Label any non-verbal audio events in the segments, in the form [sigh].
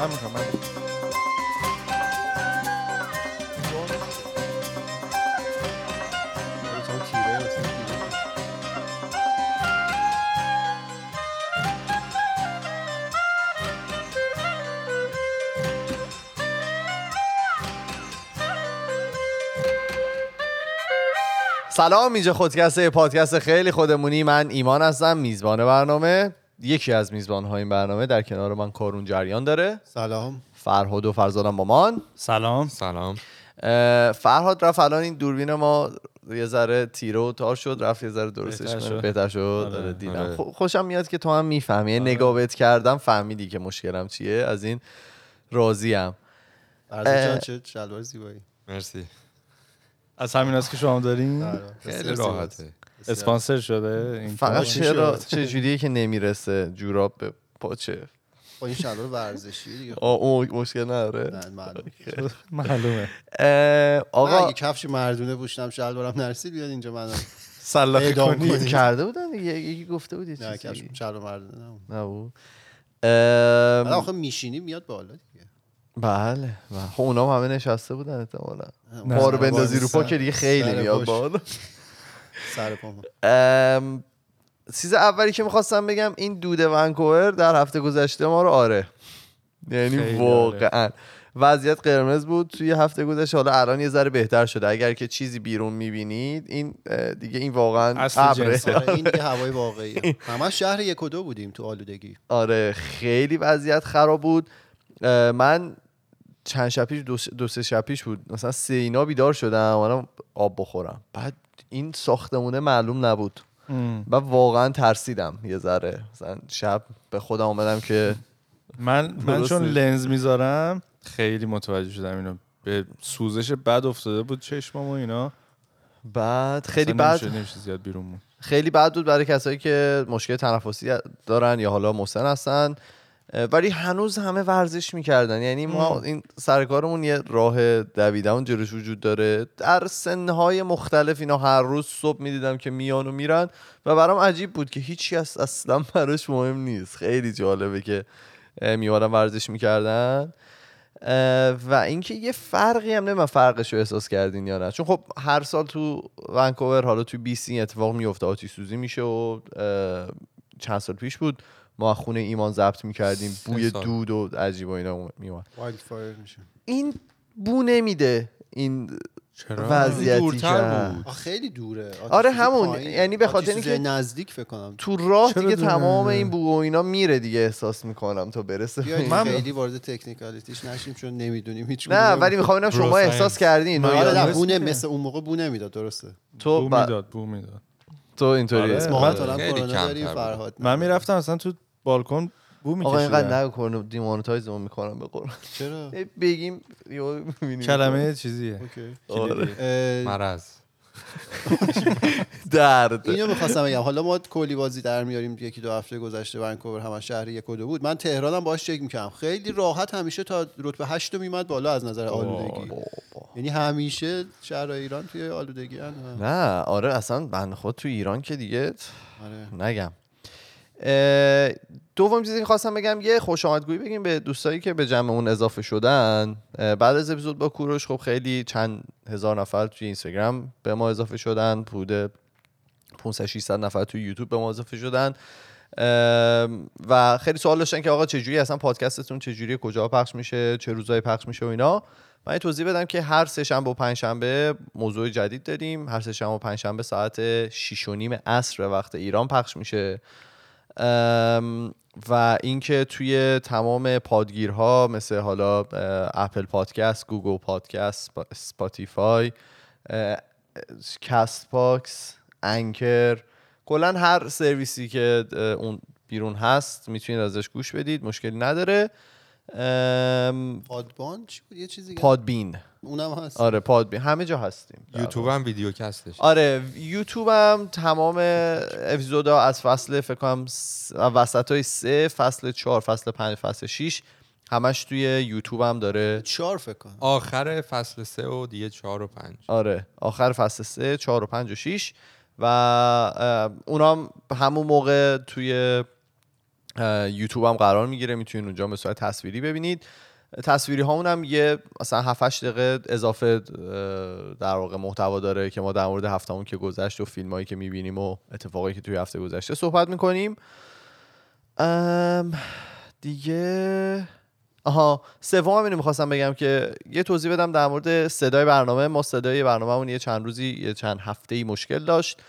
من می‌کنم من. سلام اینجا خودکست پادکست خیلی خودمونی. من ایمان هستم میزبان برنامه. یکی از میزبان های این برنامه در کنار من کارون جریان داره. سلام. فرهاد و فرزادم مامان سلام. سلام. فرهاد رفت الان این دوربین ما یه ذره تیره و تار شد رفت یه ذره درستش کنه. بهتر شد. آره، آره، دیدم. آره. خو- خوشم میاد که تو هم می‌فهمی. یعنی نگاه بهت کردم فهمیدی که مشکلم چیه. از این راضیم. جان چه شلوار زیبایی. مرسی. از همین هست که شما دارین. آره. خیلی راحته. اسپانسر شده؟ این فقط؟ چرا چه جوریه که نمی‌رسه جوراب به پاچه با این شلوار ورزشی دیگه. آه، اون مشکل نداره نه معلوم معلومه. [laughs] آقا اگه کفش مردونه پوشنم شلوارم نرسید بیاد اینجا سلاخی اعدام کنی. کرده بودن دیگه یکی گفته بود یه نه کفش شلوار مردونه. نبود. نبود آخه میشینی میاد بالا دیگه. بله بله. خب اونا هم همه نشسته بودن احتمالا. نه، رو سر بندازی رو پا که دیگه خیلی میاد. بالا. سر پامو ام، چیز اولی که می‌خواستم بگم این دوده ونکوور در هفته گذشته ما رو آره. یعنی خیلی واقعا. وضعیت قرمز بود توی هفته گذشته. حالا الان یه ذره بهتر شده. اگر که چیزی بیرون می‌بینید این دیگه این واقعا اصل ابره. آره این دیگه هوای واقعیه. [laughs] همه شهر یک و دو بودیم تو آلودگی. آره خیلی وضعیت خراب بود. من چند شب پیش دو, دو سه شب پیش بود. مثلا سه اینا بیدار شدم. اومدم آب بخورم. بعد این ساختمونه معلوم نبود. ام. و واقعا ترسیدم یه ذره. مثلا شب به خودم اومدم که من من. چون لنز می‌ذارم خیلی متوجه شدم اینو. به سوزش بد افتاده بود چشمم و اینا. بعد خیلی بد زیاد بیرون خیلی بد بود برای کسایی که مشکل تنفسی دارن یا حالا مسن هستن. ولی هنوز همه ورزش می‌کردن. یعنی ما. این سرکارمون یه راه دویدن جلوش وجود داره. در سنهای مختلف اینا هر روز صبح می‌دیدم که میان و میرن و برام عجیب بود که هیچی از اصلا براش مهم نیست. خیلی جالبه که اه، میومدن ورزش می‌کردن. و اینکه یه فرقی هم نمی‌دونم فرقش رو احساس کردین یا نه. چون خب هر سال تو ونکوور حالا تو بی سی اتفاق میفته آتیش سوزی میشه و چند سال پیش بود. ما خونه ایمان ضبط می‌کردیم بوی. دود و عجیب و اینا میومد وایلد فایر میشه این بو نمیده این چرا وضعیتی دورتر که خیلی دوره آتش آره، همون. یعنی به خاطر اینکه- نزدیک فکر کنم تو راه دیگه دونه؟ تمام این بو و اینا میره دیگه احساس می‌کنم تا برسه من- خیلی وارد تکنیکالیتیش نشیم چون نمی‌دونیم هیچ نه. ولی می‌خوام شما احساس ساینس. کردین آره نه؟ نه بونه مثل اون موقع بو نمی‌داد درسته تو بو می‌داد بو می‌داد تو اینطوری آره. آره. من. می‌رفتم اصلا تو بالکن بو آقا اینقدر نگو دیمونتایزمون می‌کنم به قرآن. چرا؟ [laughs] بگیم. کلمه چیزیه. اوکی. آره. [laughs] مرض. [laughs] درد. اینو می‌خواستم بگم. حالا ما کلی بازی در میاریم یکی دو هفته گذشته ونکوور همه شهر یک و دو بود. من تهرانم باش چک می‌کردم. خیلی راحت همیشه تا رتبه 8 میمد بالا از نظر آلودگی. یعنی همیشه شهر ایران توی آلودگی هن. نه آره اصلا بند خود تو ایران که دیگه آره. نگم. دوم چیزی خواستم بگم یه خوش آمدگویی بگیم به دوستایی که به جمعمون اضافه شدن. بعد از اپیزود با کوروش خب خیلی چند هزار نفر توی اینستاگرام به ما اضافه شدن. حدود 500 600 نفر توی یوتیوب به ما اضافه شدن. و خیلی سوال داشتن که آقا چجوری اصلا پادکستتون چجوری کجا پخش میشه چه روزایی پخش میشه و اینا. من توضیح بدم که هر سه شنبه و پنج شنبه موضوع جدید داریم. هر سه شنبه و پنج شنبه ساعت 6 و نیم عصر وقت ایران پخش میشه. و اینکه توی تمام پادگیرها مثل حالا Apple Podcast Google Podcast Spo- Spotify Castbox Anchor کلا هر سرویسی که اون بیرون هست می‌تونید ازش گوش بدید مشکلی نداره. ام، پادبان چی بود؟ یه چیزی؟ Podbean. اونم هست. آره Podbean. همه جا هستیم. یوتیوب هم videocast ش آره یوتیوب هم تمام اپیزودا از فصل فکر کنم س- وسط های سه فصل چهار فصل پنج فصل شیش همش توی یوتیوب هم داره. چهار فکر کنم. آخر فصل سه و دیگه چهار و پنج. آره آخر فصل سه چهار و پنج و شیش و اونام همون موقع توی یوتیوب هم قرار می‌گیره می‌تونید اونجا به صورت تصویری ببینید. تصویری هامون هم یه مثلا 7 8 دقیقه اضافه در واقع محتوا داره که ما در مورد هفتمون که گذشت و فیلم هایی که می‌بینیم و اتفاقایی که توی هفته گذشته صحبت می‌کنیم. دیگه آها سوم هم اینو می‌خواستم بگم که یه توضیح بدم در مورد صدای برنامه. ما صدای برنامهمون یه چند روزی یه چند هفته ای مشکل داشت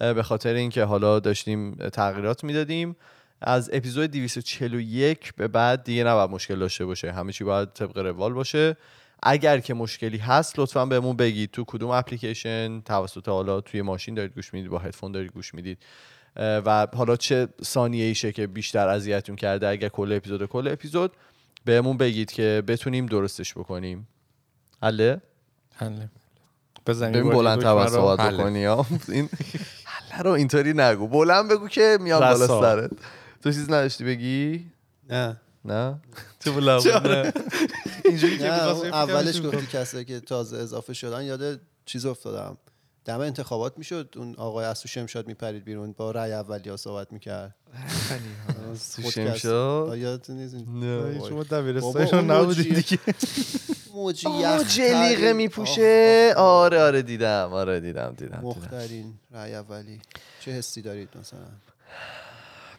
به خاطر اینکه حالا داشتیم تغییرات می‌دادیم. از اپیزود 241 به بعد دیگه نباید مشکل داشته باشه. همه چی باید طبق روال باشه. اگر که مشکلی هست لطفا بهمون بگید. تو کدوم اپلیکیشن توسط حالا توی ماشین دارید گوش می‌دید با هدفون دارید گوش می‌دید. و حالا چه ثانیه ایشه که بیشتر اذیتتون کرده اگر کل اپیزود و کل اپیزود بهمون بگید که بتونیم درستش بکنیم. حله؟ حله. بزنی ببین باری بلند. صحبت حله. بکنی این حله رو اینطوری نگو. بلند بگو که میام بالا. سرت. تو چیز نداشتی بگی نه نه تو بلند اینجوری که نه اولش گفتی کسایی که تازه اضافه شدن یاد چیز افتادم. دم انتخابات می‌شد اون آقای از تو شمشاد میپرید بیرون با رأی اولیا صحبت می‌کرد. تو [laughs] شمشاد؟ یادتون نیست؟ نه. شما نبودید موجیه. دیگه. موجی جلیقه میپوشه. آره آره دیدم. آره دیدم دیدم, دیدم. مخترین رأی اولی. چه حسی دارید مثلا؟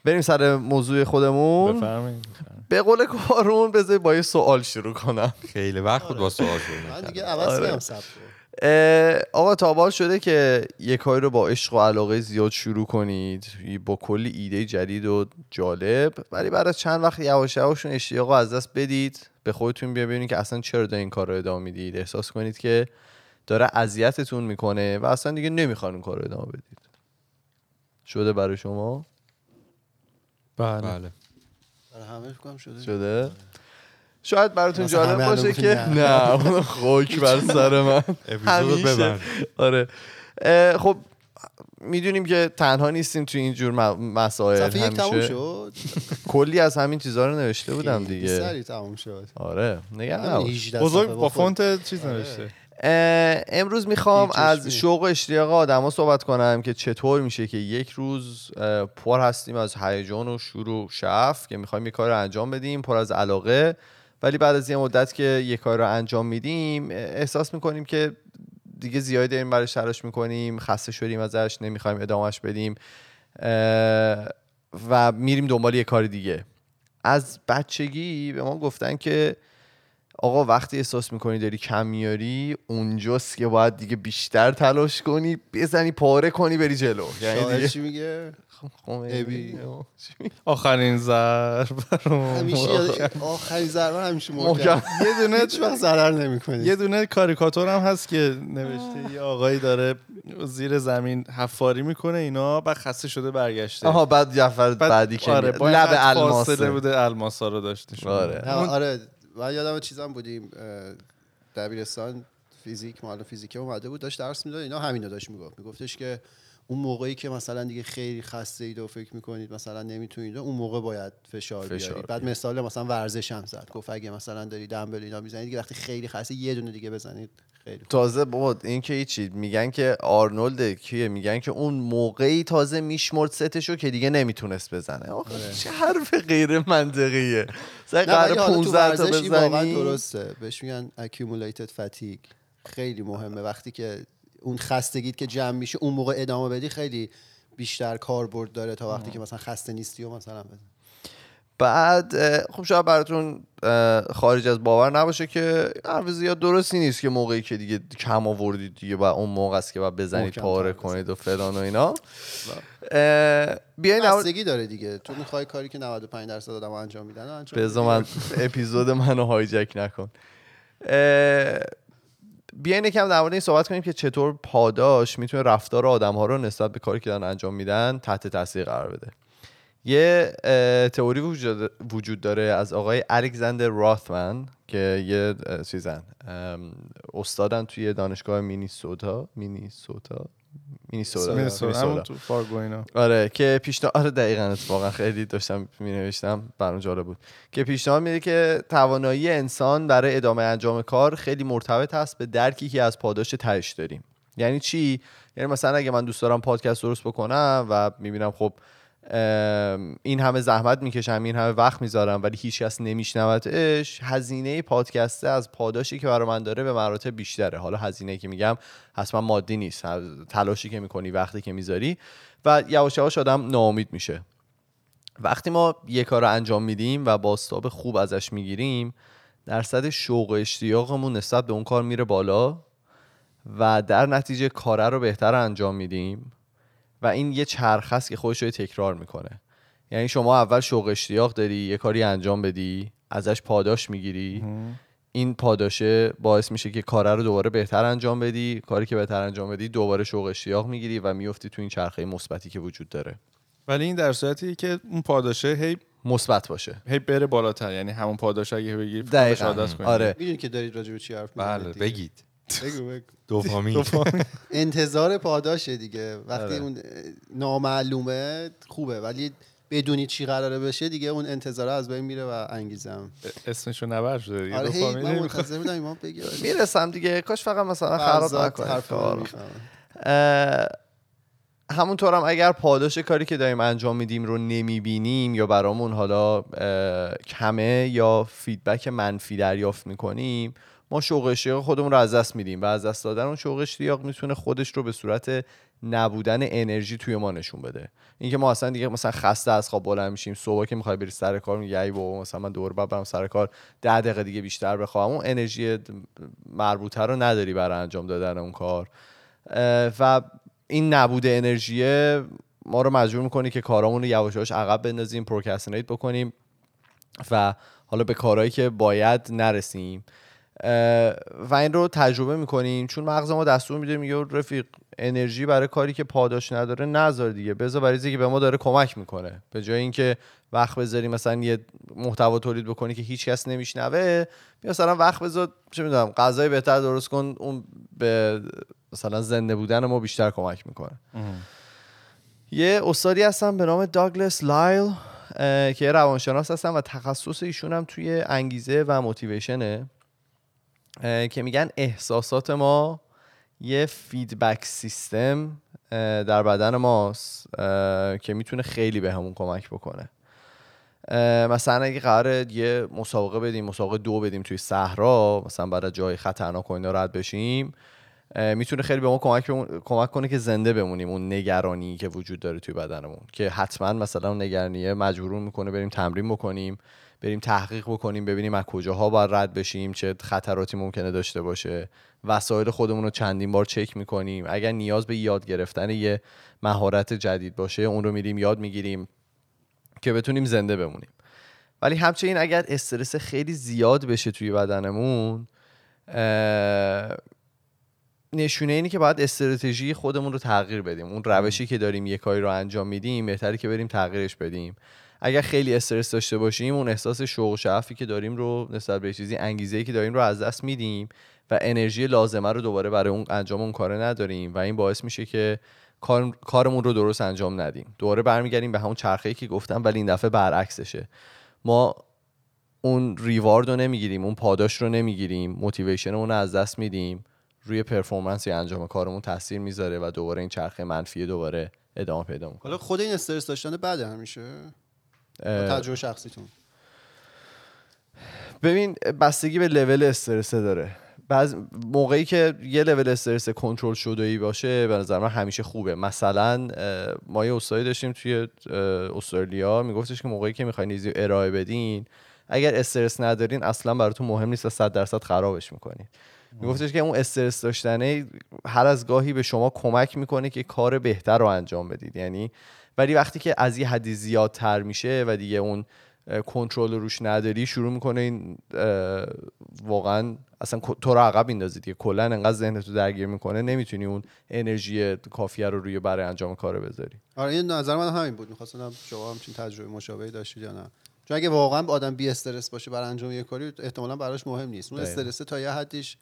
بریم سر موضوع خودمون. بفرمایید. به قول کارون بذار با یه سوال شروع کنم. خیلی وقت بود با سوال من شروع دیگه نکردم. عوض آره. آقا تابال شده که یه کاری رو با عشق و علاقه زیاد شروع کنید. با کلی ایده جدید و جالب. ولی بعد از چند وقت یواش یواشون اشتیاق رو از دست بدید. به خودتون ببینید که اصلا چرا دارین این کار رو ادامه می‌دید. احساس کنید که داره اذیتتون می‌کنه و اصلا دیگه نمی‌خوان این کار رو ادامه بدید. شده برای شما؟ بله. بله. برای همه فکر کنم شده. شده؟ شاید براتون جالب باشه که نه. اون خاک [laughs] بر سر من. همیشه. آره. خب می‌دونیم که تنها نیستیم تو این جور مسائل صفحه یک تموم همیشه. شد؟ کلی از همین چیزا رو نوشته بودم دیگه. سریع تموم شد. آره نگران نباش. 18 بزرگ با. فونت چیز نوشته. اه، امروز می‌خوام از. شوق و اشتیاق آدما صحبت کنم که چطور میشه که یک روز پر هستیم از هیجان و شور و شعف که می‌خوایم یه کار رو انجام بدیم پر از علاقه ولی بعد از یه مدت که یه کار رو انجام میدیم احساس می‌کنیم که دیگه زیادی داریم برای تلاش می‌کنیم خسته شدیم ازش نمی‌خوایم ادامهش بدیم و میریم دنبال یه کار دیگه از بچگی به ما گفتن که آقا وقتی احساس می‌کنی داری کم میاری اونجاست که باید دیگه بیشتر تلاش کنی بزنی پاره کنی بری جلو. یعنی شاعر دیگه چی میگه؟ ابی. خب، آخرین ضرب همیشه آخرین. ضربه همیشه محکم. یه دونه هیچ وقت ضرر نمی‌کنه یه دونه کاریکاتور هم هست که نوشته یه آقایی داره زیر زمین حفاری می‌کنه اینا بعد خسته شده برگشته. آها بعد جعفر بعد- بعدی که آره لب فاصله بوده الماسا رو داشته شده. آره. آره. من یادم چیزام بودیم دبیرستان فیزیک معلم فیزیک اومده بود داشت درس می‌داد اینا همینو داشت می‌گفت. میگفتش که اون موقعی که مثلا دیگه خیلی خسته اید و فکر می‌کنید مثلا نمی‌تونید اون موقع باید فشار, فشار بیارید بعد مثال مثلا ورزش هم زد. گفت اگه مثلا داری دمبل اینا می‌زنید دیگه وقتی خیلی خسته یه دونه دیگه بزنید خیلی خوب. تازه بابا این که هیچی میگن که آرنولد کیه؟ میگن که اون موقعی تازه میشمرد ستشو که دیگه نمی‌تونست بزنه. آخه چه حرف غیر منطقیه. ولی قرار حالا تو 15 تا این واقعا بزنی؟ درسته. بهش میگن accumulated fatigue. خیلی مهمه. وقتی که اون خستگیت که جمع میشه اون موقع ادامه بدی خیلی بیشتر کاربرد داره تا وقتی که مثلا خسته نیستی و مثلا بزن. بعد خب شاید براتون خارج از باور نباشه که حرف زیاد درستی نیست که موقعی که دیگه کم آوردید دیگه و اون موقع است که باید بزنید پاره کنید و فلان و اینا. اه، بیاین خستگی داره دیگه. تو می‌خوای کاری که 95 درصد آدم انجام میدن انجام بذار. من [laughs] اپیزود منو هایجک نکن. بیاین یکم در مورد این صحبت کنیم که چطور پاداش می‌تونه رفتار آدم ها رو نسبت به کاری که دارن انجام میدن تحت تاثیر قرار بده. یه تئوری وجود- وجود داره از آقای الکساندر راثمن که یه چیزن ام، استادن توی دانشگاه مینیسوتا مینیسوتا؟ مینیسوتا. تو فارگو اینا. آره که پیشنهاد آره دقیقا اتفاقا خیلی داشتم می نوشتم برام جالب بود. که پیشنهاد میده که توانایی انسان برای ادامه انجام کار خیلی مرتبط هست به درکی که از پاداش تهش داریم. یعنی چی؟ یعنی مثلا اگه من دوست دارم پادکست درست بکنم و می‌بینم خب این همه زحمت می‌کشم این همه وقت می‌ذارم ولی هیچ کس نمیشنوتش. هزینه پادکسته از پاداشی که برای من داره به مراتب بیشتره. حالا هزینه که میگم حتما مادی نیست. تلاشی که می‌کنی وقتی که می‌ذاری. و یواش یواش آدم ناامید میشه. وقتی ما یه کار رو انجام میدیم و باستاب خوب ازش می‌گیریم درصد شوق و اشتیاقمون نسبت به اون کار میره بالا و در نتیجه کاره رو بهتر انجام میدیم. و این یه چرخ است که خودش رو تکرار می‌کنه. یعنی شما اول شوق اشتیاق داری یه کاری انجام بدی ازش پاداش می‌گیری. این پاداشه باعث میشه که کاره رو دوباره بهتر انجام بدی کاری که بهتر انجام بدی دوباره شوق اشتیاق می‌گیری و میفتی تو این چرخه مثبتی که وجود داره. ولی این در صورتی که اون پاداشه هی مثبت باشه. هی بره بالاتر. یعنی همون پاداش اگه بگیری دقیقاً. آره. که دارید راجع به چی حرف بله. بگید. بگو بگو. دوپامین. [laughs] انتظار پاداشه دیگه. وقتی آره. اون نامعلومه خوبه. ولی بدونی چی قراره بشه دیگه اون انتظار از بین میره و انگیزم. اسمشو نبر شده دیگه. آره هی دوپامین من. منتظر بودم ایمان بگه. [laughs] می‌رسم دیگه. کاش فقط مثلا خراب نکنه. می‌فهمه. اه، همونطورم اگر پاداش کاری که داریم انجام میدیم رو نمی‌بینیم یا برامون حالا کمه یا فیدبک منفی دریافت می‌کنیم ما شوق اشتیاق خودمون رو از دست میدیم و از دست دادن اون شوق اشتیاق می‌تونه خودش رو به صورت نبودن انرژی توی ما نشون بده. اینکه ما اصلا دیگه مثلا خسته از خواب بلند میشیم صبح که می‌خوای بری سر کار میگی ای بابا مثلا من دور برم سر کار ده دقیقه دیگه بیشتر بخوام اون انرژی مربوطه رو نداری برای انجام دادن اون کار. و این نبود انرژی ما رو مجبور می‌کنه که کارامون رو یواش عقب بندازیم پروکرستینیت بکنیم و حالا به کارهایی که باید نرسیم. و این رو تجربه می‌کنیم چون مغز ما دستور میده میگه رفیق انرژی برای کاری که پاداش نداره نذار دیگه. بذار برای که به ما داره کمک می‌کنه. به جای اینکه وقت بذاری مثلا یه محتوا تولید بکنی که هیچ کس نمیشنوه بیا مثلا وقت بذار چه می‌دونم غذای بهتر درست کن اون به مثلا زنده بودن ما بیشتر کمک می‌کنه. یه استادی هستم به نام داگلس لایل که روانشناس هستن و تخصص ایشون هم توی انگیزه و motivation ه. که میگن احساسات ما یه feedback system در بدن ماست که می‌تونه خیلی به همون کمک بکنه. مثلا اگه قراره یه مسابقه بدیم مسابقه دو بدیم توی صحرا مثلا برای جای خطرناک و اینا رد بشیم می‌تونه خیلی به ما کمک, بمون- کمک کنه که زنده بمونیم اون نگرانی که وجود داره توی بدنمون. که حتما مثلا نگرانیه مجبورون می‌کنه بریم تمرین بکنیم. بریم تحقیق بکنیم ببینیم از کجاها باید رد بشیم چه خطراتی ممکنه داشته باشه. وسایل خودمون رو چندین بار چک می‌کنیم. اگر نیاز به یاد گرفتن یه مهارت جدید باشه اون رو میریم یاد می‌گیریم که بتونیم زنده بمونیم. ولی همچنین اگر استرس خیلی زیاد بشه توی بدنمون نشونه اینی که باید استراتژی خودمون رو تغییر بدیم. اون روشی که داریم یه کاری رو انجام میدیم بهتره که بریم تغییرش بدیم. اگر خیلی استرس داشته باشیم اون احساس شوق و شعفی که داریم رو نسبت به چیزی انگیزه که داریم رو از دست میدیم و انرژی لازمه رو دوباره برای اون انجام اون کار نداریم و این باعث میشه که کار، کارمون رو درست انجام ندیم. دوباره برمیگردیم به همون چرخه‌ای که گفتم ولی این دفعه برعکسشه. ما اون ریوارد رو نمی‌گیریم اون پاداش رو نمی‌گیریم موتیویشن اون رو از دست میدیم روی پرفورمنس یا انجام کارمون تاثیر می‌ذاره و دوباره این چرخه منفی دوباره ادامه پیدا می‌کنه. حالا خود این استرس داشتن بده همیشه؟ تجربه شخصیتون. ببین بستگی به لول استرس داره. بعض موقعی که یه لول استرس کنترل شده ای باشه به نظر من همیشه خوبه. مثلا ما یه استادی داشتیم توی استرالیا. میگفتش که موقعی که می‌خواین چیزی رو ارائه بدین اگر استرس ندارین اصلا براتون مهم نیست و 100 درصد خرابش می‌کنین. میگفتش که اون استرس داشتنه هر از گاهی به شما کمک می‌کنه که کار بهتر رو انجام بدید. یعنی ولی وقتی که از یه حدی زیادتر میشه و دیگه اون کنترل رو روش نداری شروع می‌کنه این واقعا اصلا تو رو عقب میندازید که کلا انقدر ذهنتو درگیر می‌کنه نمی‌تونی اون انرژی کافیه رو روی برای انجام کار بذاری. آره این نظر من همین بود. می‌خواستم شما همچین تجربه مشابهی داشتید یا نه. چون اگه واقعا آدم بی استرس باشه برای انجام یه کاری احتمالا براش مهم نیست. اون. استرس تا یه حدیش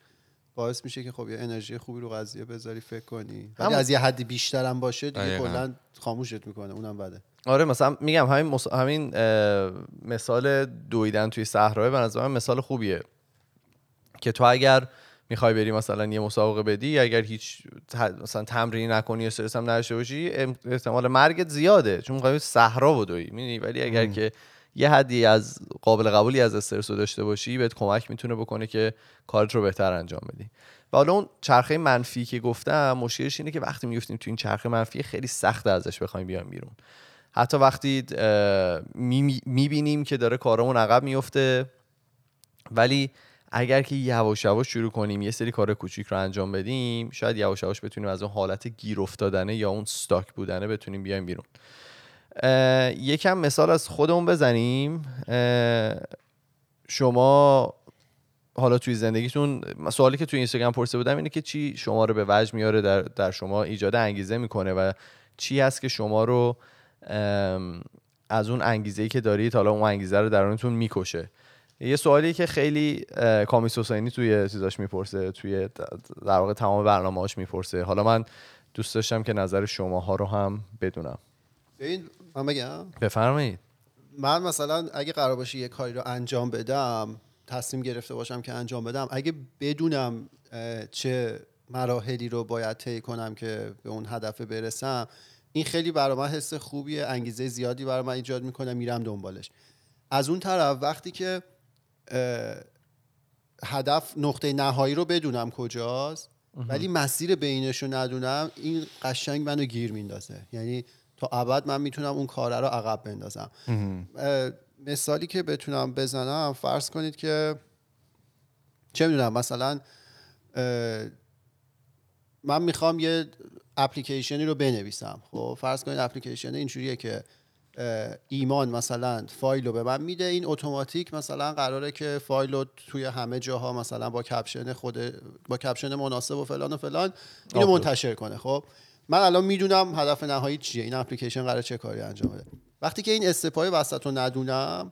باعث میشه که خب یه انرژی خوبی رو قضیه بذاری فکر کنی. ولی از یه حدی بیشتر هم باشه دیگه. کلا خاموشت می‌کنه اونم بده. آره مثلا میگم همین مس... همین اه، مثال دویدن توی صحرا به نظر من مثال خوبیه. که تو اگر می‌خوای بری مثلا یه مسابقه بدی اگر هیچ ت- مثلا تمرینی نکنی استرس هم نداشته باشی احتمال مرگت زیاده. چون می‌خوای صحرا بدوی می‌دونی؟ ولی اگر که یه حدی از قابل قبولی از استرس رو داشته باشی بهت کمک می‌تونه بکنه که کارت رو بهتر انجام بدی. و حالا اون چرخه منفی که گفتم مشکلش اینه که وقتی میفتیم تو این چرخه منفی خیلی سخته ازش بخوایم بیایم بیرون. حتی وقتی می‌بینیم که داره کارمون عقب میفته ولی اگر که یواش یواش شروع کنیم یه سری کار کوچیک رو انجام بدیم شاید یواش یواش بتونیم از اون حالت گیر افتادنه یا اون ستاک بودنه بتونیم بیایم بیرون. یکم مثال از خودمون بزنیم. شما حالا توی زندگیتون سوالی که توی اینستاگرام پرسیده بودم اینه که چی شما رو به وجد میاره در, در شما ایجاد انگیزه می‌کنه و چی هست که شما رو از اون انگیزه ای که دارید حالا اون انگیزه رو درونتون می‌کشه. یه سوالی که خیلی کامیس حسینی توی چیزاش می‌پرسه توی در واقع تمام برنامه‌هاش می‌پرسه. حالا من دوست داشتم که نظر شماها رو هم بدونم. ببین من بگم؟ بفرمایید. من مثلا اگه قرار باشه یه کاری رو انجام بدم تصمیم گرفته باشم که انجام بدم اگه بدونم چه مراحلی رو باید طی کنم که به اون هدف برسم این خیلی برای من حس خوبیه انگیزه زیادی برای من ایجاد می‌کنه میرم دنبالش. از اون طرف وقتی که هدف نقطه نهایی رو بدونم کجاست ولی مسیر بینش رو ندونم این قشنگ منو گیر میندازه. یعنی تا ابد من می‌تونم اون کاره رو عقب بندازم. مثالی که بتونم بزنم فرض کنید که چه می‌دونم مثلا من می‌خوام یه اپلیکیشنی رو بنویسم. خب فرض کنید اپلیکیشن اینجوریه که ایمان مثلا فایل رو به من میده. این اتوماتیک مثلا قراره که فایل رو توی همه جاها مثلا با caption خود با caption مناسب و فلان و فلان اینو. منتشر کنه. خب من الان می‌دونم هدف نهایی چیه. این اپلیکیشن قراره چه کاری انجام بده. وقتی که این step ای وسط رو ندونم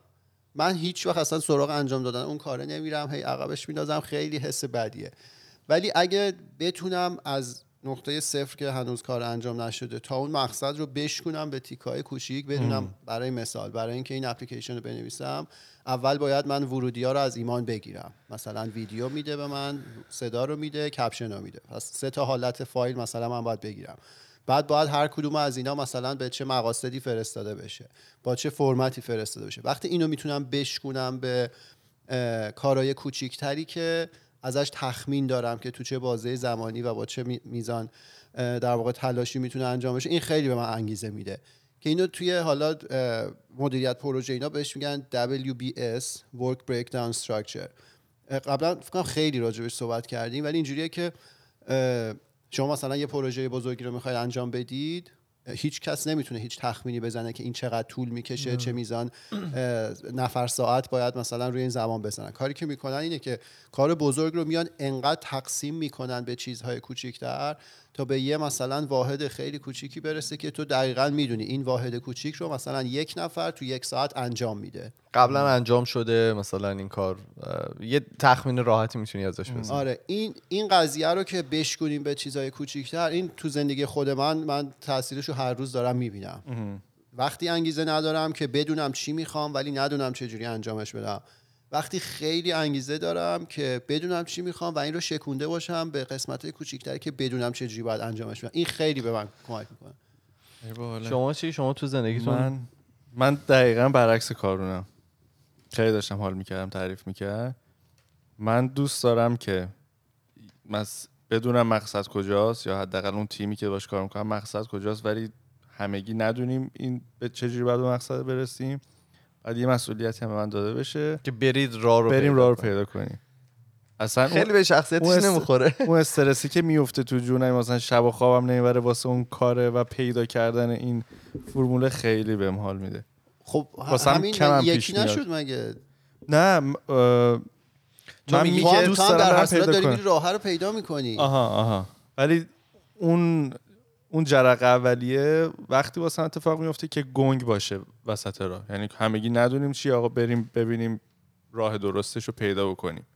من هیچ وقت اصلا سراغ انجام دادن اون کاره نمیرم. هی عقبش میندازم. خیلی حس بدیه. ولی اگه بتونم از نقطه صفر که هنوز کار انجام نشده. تا اون مقصد رو بشکنم به تیکای کوچیک بدونم برای مثال برای اینکه این اپلیکیشن رو بنویسم اول باید من ورودی ها رو از ایمان بگیرم. مثلا ویدیو میده به من صدا رو میده کپشن رو میده. پس سه تا حالت فایل مثلا من باید بگیرم. بعد باید هر کدوم از اینا مثلا به چه مقاصدی فرستاده بشه با چه فرمتی فرستاده بشه. وقتی اینو می‌تونم بشکنم به کارهای کوچیکتری که ازش تخمین دارم که تو چه بازه زمانی و با چه می- میزان در واقع تلاشی می‌تونه انجام بشه. این خیلی به من انگیزه میده. که اینو توی حالا مدیریت پروژه اینا بهش میگن WBS Work Breakdown Structure. قبلا فکر خیلی راجبش صحبت کردیم ولی اینجوریه که شما مثلا یه پروژه بزرگی رو می‌خواید انجام بدید هیچ کس نمی‌تونه هیچ تخمینی بزنه که این چقدر طول می‌کشه چه میزان نفر ساعت باید مثلا روی این زمان بزنن. کاری که می‌کنن اینه که کار بزرگ رو میان انقدر تقسیم می‌کنن به چیزهای کوچیکتر تا به یه مثلا واحد خیلی کوچیکی برسه که تو دقیقا می‌دونی این واحد کوچیک رو مثلا یک نفر تو یک ساعت انجام میده. قبلا انجام شده مثلا این کار یه تخمین راحتی می‌تونی ازش بزنی. آره این این قضیه رو که بشکنیم به چیزهای کوچیکتر این تو زندگی خود من من تاثیرش رو هر روز دارم می‌بینم. وقتی انگیزه ندارم که بدونم چی می‌خوام ولی ندونم چجوری انجامش بدم. وقتی خیلی انگیزه دارم که بدونم چی می‌خوام و این رو شکونده باشم به قسمت های کوچیکتری که بدونم چجوری باید انجامش بدم. این خیلی به من کمک می‌کنه. شما چی؟ شما تو زندگیتون؟ من من دقیقا برعکس کارونم. خیلی داشتم حال می‌کردم تعریف می‌کرد. من دوست دارم که بدونم مقصد کجاست یا حداقل اون تیمی که باش کار می‌کنم مقصد کجاست ولی همگی ندونیم این به چجوری باید به مقصد برسیم. بعد یه مسئولیتی هم به من داده بشه که برید راه رو بریم پیدا راه رو. پیدا کنیم. اصلا خیلی به شخصیتش اون است- نمی‌خوره. [laughs] اون استرسی که میفته تو جونم مثلا شب و خوابم نمی‌بره واسه اون کاره و پیدا کردن این فرموله خیلی بهم حال میده. خب واسه هم همین کم هم یکی. نشد مگه؟ نه م- اه، تو من میگه دوست هم دارم در پیدا داری. میری راه رو پیدا می‌کنی. آها آها. ولی اون اون جرقه اولیه وقتی واسه اتفاق میفته که گنگ باشه. وسط راه. یعنی همگی ندونیم چی آقا بریم ببینیم راه درستش رو پیدا بکنیم.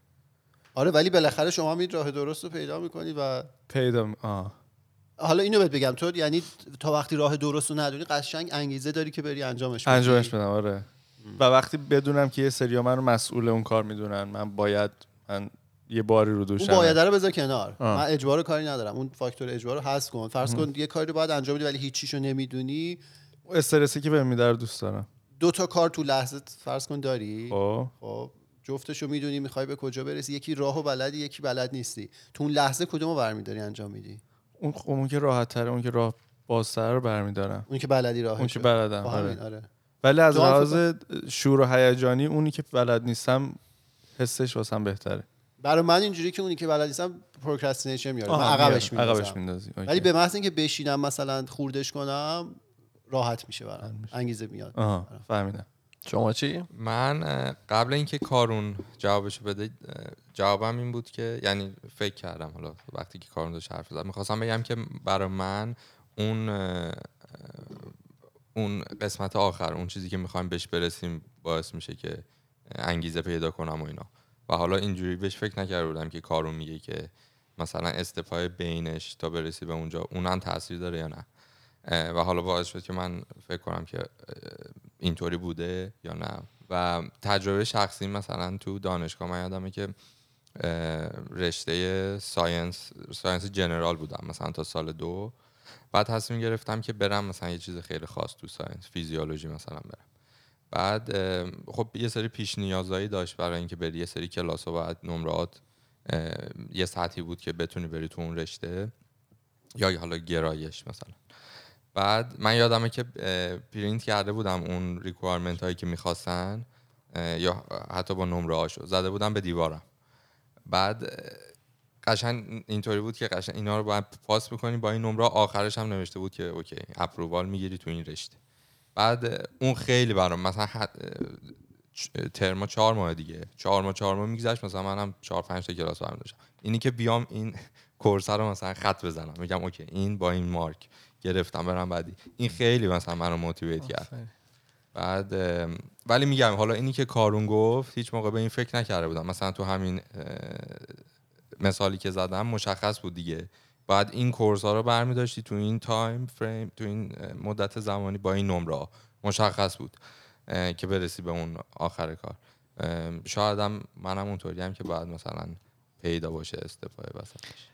آره ولی بالاخره شما میرید راه درست رو پیدا می‌کنی و پیدا م- آه. حالا اینو بهت بگم تو یعنی تا وقتی راه درست رو ندونی قشنگ انگیزه داری که بری انجامش بدی. انجامش بدم آره. و وقتی بدونم که یه سری من رو مسئول اون کار می‌دونن من باید من یه باری رو دوش اون باید رو بذار کنار. آه. من اجبار کاری ندارم. اون فاکتور اجبار رو حذف کن. فرض کن یه کاری رو باید انجام بدی ولی هیچیشو نمی‌دونی. استرسی که بهم میده رو دوست دارم. دو تا کار تو لحظه فرض کن داری؟ خب. خب جفتشو می‌دونی می‌خوای به کجا برسی. یکی راهو بلدی یکی بلد نیستی. تو اون لحظه کدومو برمیداری انجام میدی؟ اون خب اون که راحت تره اون که راه بازتر رو برمیدارم. اون که بلدی راهش اون که بلدم آره. آره. ولی از لحاظ شور و هیجانی اونی که بلد نیستم حسش واسم بهتره. برای من اینجوری که اونی که بلد نیستم procrastination میاره. من عقبش میندازم. ولی به محض اینکه بشینم مثلا خوردش کنم راحت میشه برام. انگیزه میاد. آها فهمیدم. شما چی؟ من قبل اینکه کارون جوابشو بده جوابم این بود که یعنی فکر کردم حالا وقتی که کارون داشت حرف زد می‌خواستم بگم که برای من اون اون قسمت آخر اون چیزی که می‌خوایم بهش برسیم باعث میشه که انگیزه پیدا کنم و اینا. و حالا اینجوری بهش فکر نکرده بودم که کارون میگه که مثلا step ای بینش تا برسی به اونجا اونم تاثیر داره یا نه. و حالا باعث شد که من فکر کنم که اینطوری بوده یا نه. و تجربه شخصی مثلا تو دانشگاه من یادمه که رشته science science general بودم مثلا تا سال دو. بعد تصمیم گرفتم که برم مثلا یه چیز خیلی خاص تو science فیزیولوژی مثلا برم. بعد خب یه سری پیش نیازایی داشت برای اینکه بری یه سری کلاس و بعد نمرات یه سطحی بود که بتونی بری تو اون رشته. یا حالا گرایش مثلا. بعد من یادمه که پرینت کرده بودم اون requirement هایی که می‌خواستن یا حتی با نمره هاشو. زده بودم به دیوارم. بعد اه، قشنگ اینطوری بود که قشنگ اینا رو باید پاس می‌کنی با این نمره. آخرش هم نوشته بود که okay approval می‌گیری تو این رشته. بعد اون خیلی برام مثلا حد- ترما چهار ماه دیگه. چهار ماه چهار ماه میگذشت مثلا منم چهار پنج تا کلاس برمی داشتم. اینی که بیام این [laughs] course رو مثلا خط بزنم. میگم okay این با این مارک. گرفتم برم بعدی. این خیلی مثلا منو motivate کرد. بعد ولی میگم حالا اینی که کارون گفت هیچ موقع به این فکر نکرده بودم. مثلا تو همین مثالی که زدم مشخص بود دیگه. بعد این کورس ها رو برمی تو این تایم فریم تو این مدت زمانی با این نمره مشخص بود که برسی به اون آخر کار. شاید هم منم اونطوری هم که باید مثلا پیدا باشه استفای وسطش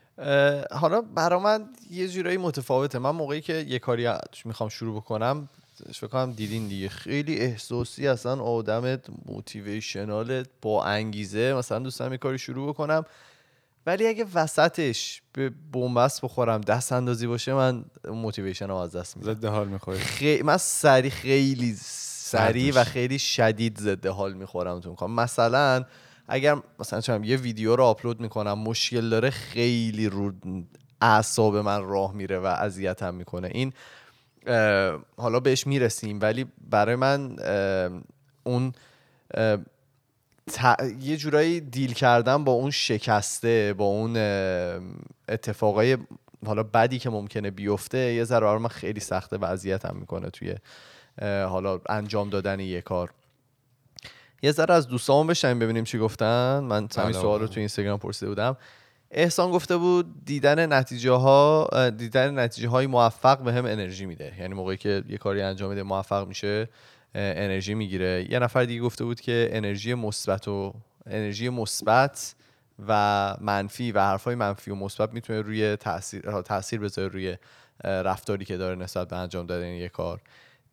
حالا برا من یه جورایی متفاوته. من موقعی که یه کاری می‌خوام شروع بکنم فکر کنم دیدین دیگه خیلی احساسی اصلا آدمت موتیویشنالت با انگیزه. مثلا دوست دارم یه کاری شروع بکنم ولی اگه وسطش به بنبست بخورم دست اندازی باشه من موتیویشن رو از دست میدم. ضد حال می‌خوری. خیلی من سری خیلی سریع و. خیلی شدید ضد حال می‌خورم تو مثلا اگر مثلا چم یه ویدیو رو آپلود می‌کنم مشکل داره خیلی رو اعصاب من راه میره و اذیتم می‌کنه. این حالا بهش می‌رسیم ولی برای من اون یه جورایی دیل کردن با اون شکسته با اون اتفاقای حالا بدی که ممکنه بیفته یه ذره من خیلی سخته وضعیت هم می‌کنه توی حالا انجام دادن یه کار. یه ذره از دوستامون بشنیم ببینیم چی گفتن. من همین سوال رو. تو اینستاگرام پرسیده بودم. احسان گفته بود دیدن نتیجه ها دیدن نتیجه های موفق به هم انرژی میده. یعنی موقعی که یه کاری انجام میده موفق میشه انرژی می‌گیره. یه نفر دیگه گفته بود که انرژی مثبت و انرژی مثبت و منفی و حرفای منفی و مثبت می‌تونه روی تاثیر تاثیر بذاره روی رفتاری که داره نسبت به انجام دادن یه کار.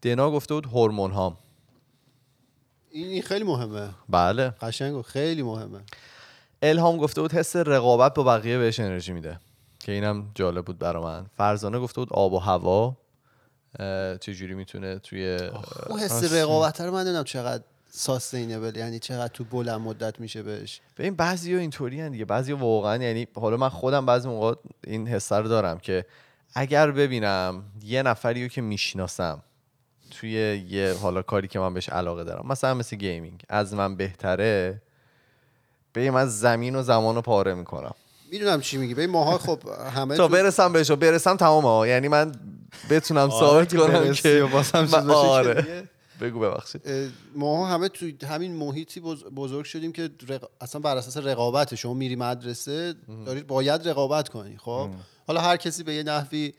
دنا گفته بود هورمون هام این این خیلی مهمه. بله. قشنگ خیلی مهمه. الهام گفته بود حس رقابت با بقیه بهش انرژی میده. که اینم جالب بود برا من. فرزانه گفته بود آب و هوا چجوری می‌تونه توی اون حس. رقابت رو من نمی‌دونم چقدر sustainable یعنی چقدر تو بلند مدت میشه بهش. ببین بعضی اینطوری دیگه. بعضی واقعا یعنی حالا من خودم بعضی موقع این حس رو دارم که اگر ببینم یه نفری رو که می‌شناسم توی یه حالا کاری که من بهش علاقه دارم. مثلا مثل gaming. از من بهتره به من زمین و زمان رو پاره می‌کنم. می‌دونم چی میگی. ببین ماها خب همه [laughs] تا تو- برسم بهش برسم تمام ها. یعنی من بتونم ثابت که کنم که و باز هم چیز من- باشه که آره. بگو ببخشید. ماها همه توی همین محیطی بز- بزرگ شدیم که رق... اصلا بر اساس رقابت شما میری مدرسه داری باید رقابت کنی خب؟ حالا هر کسی به یه نحوی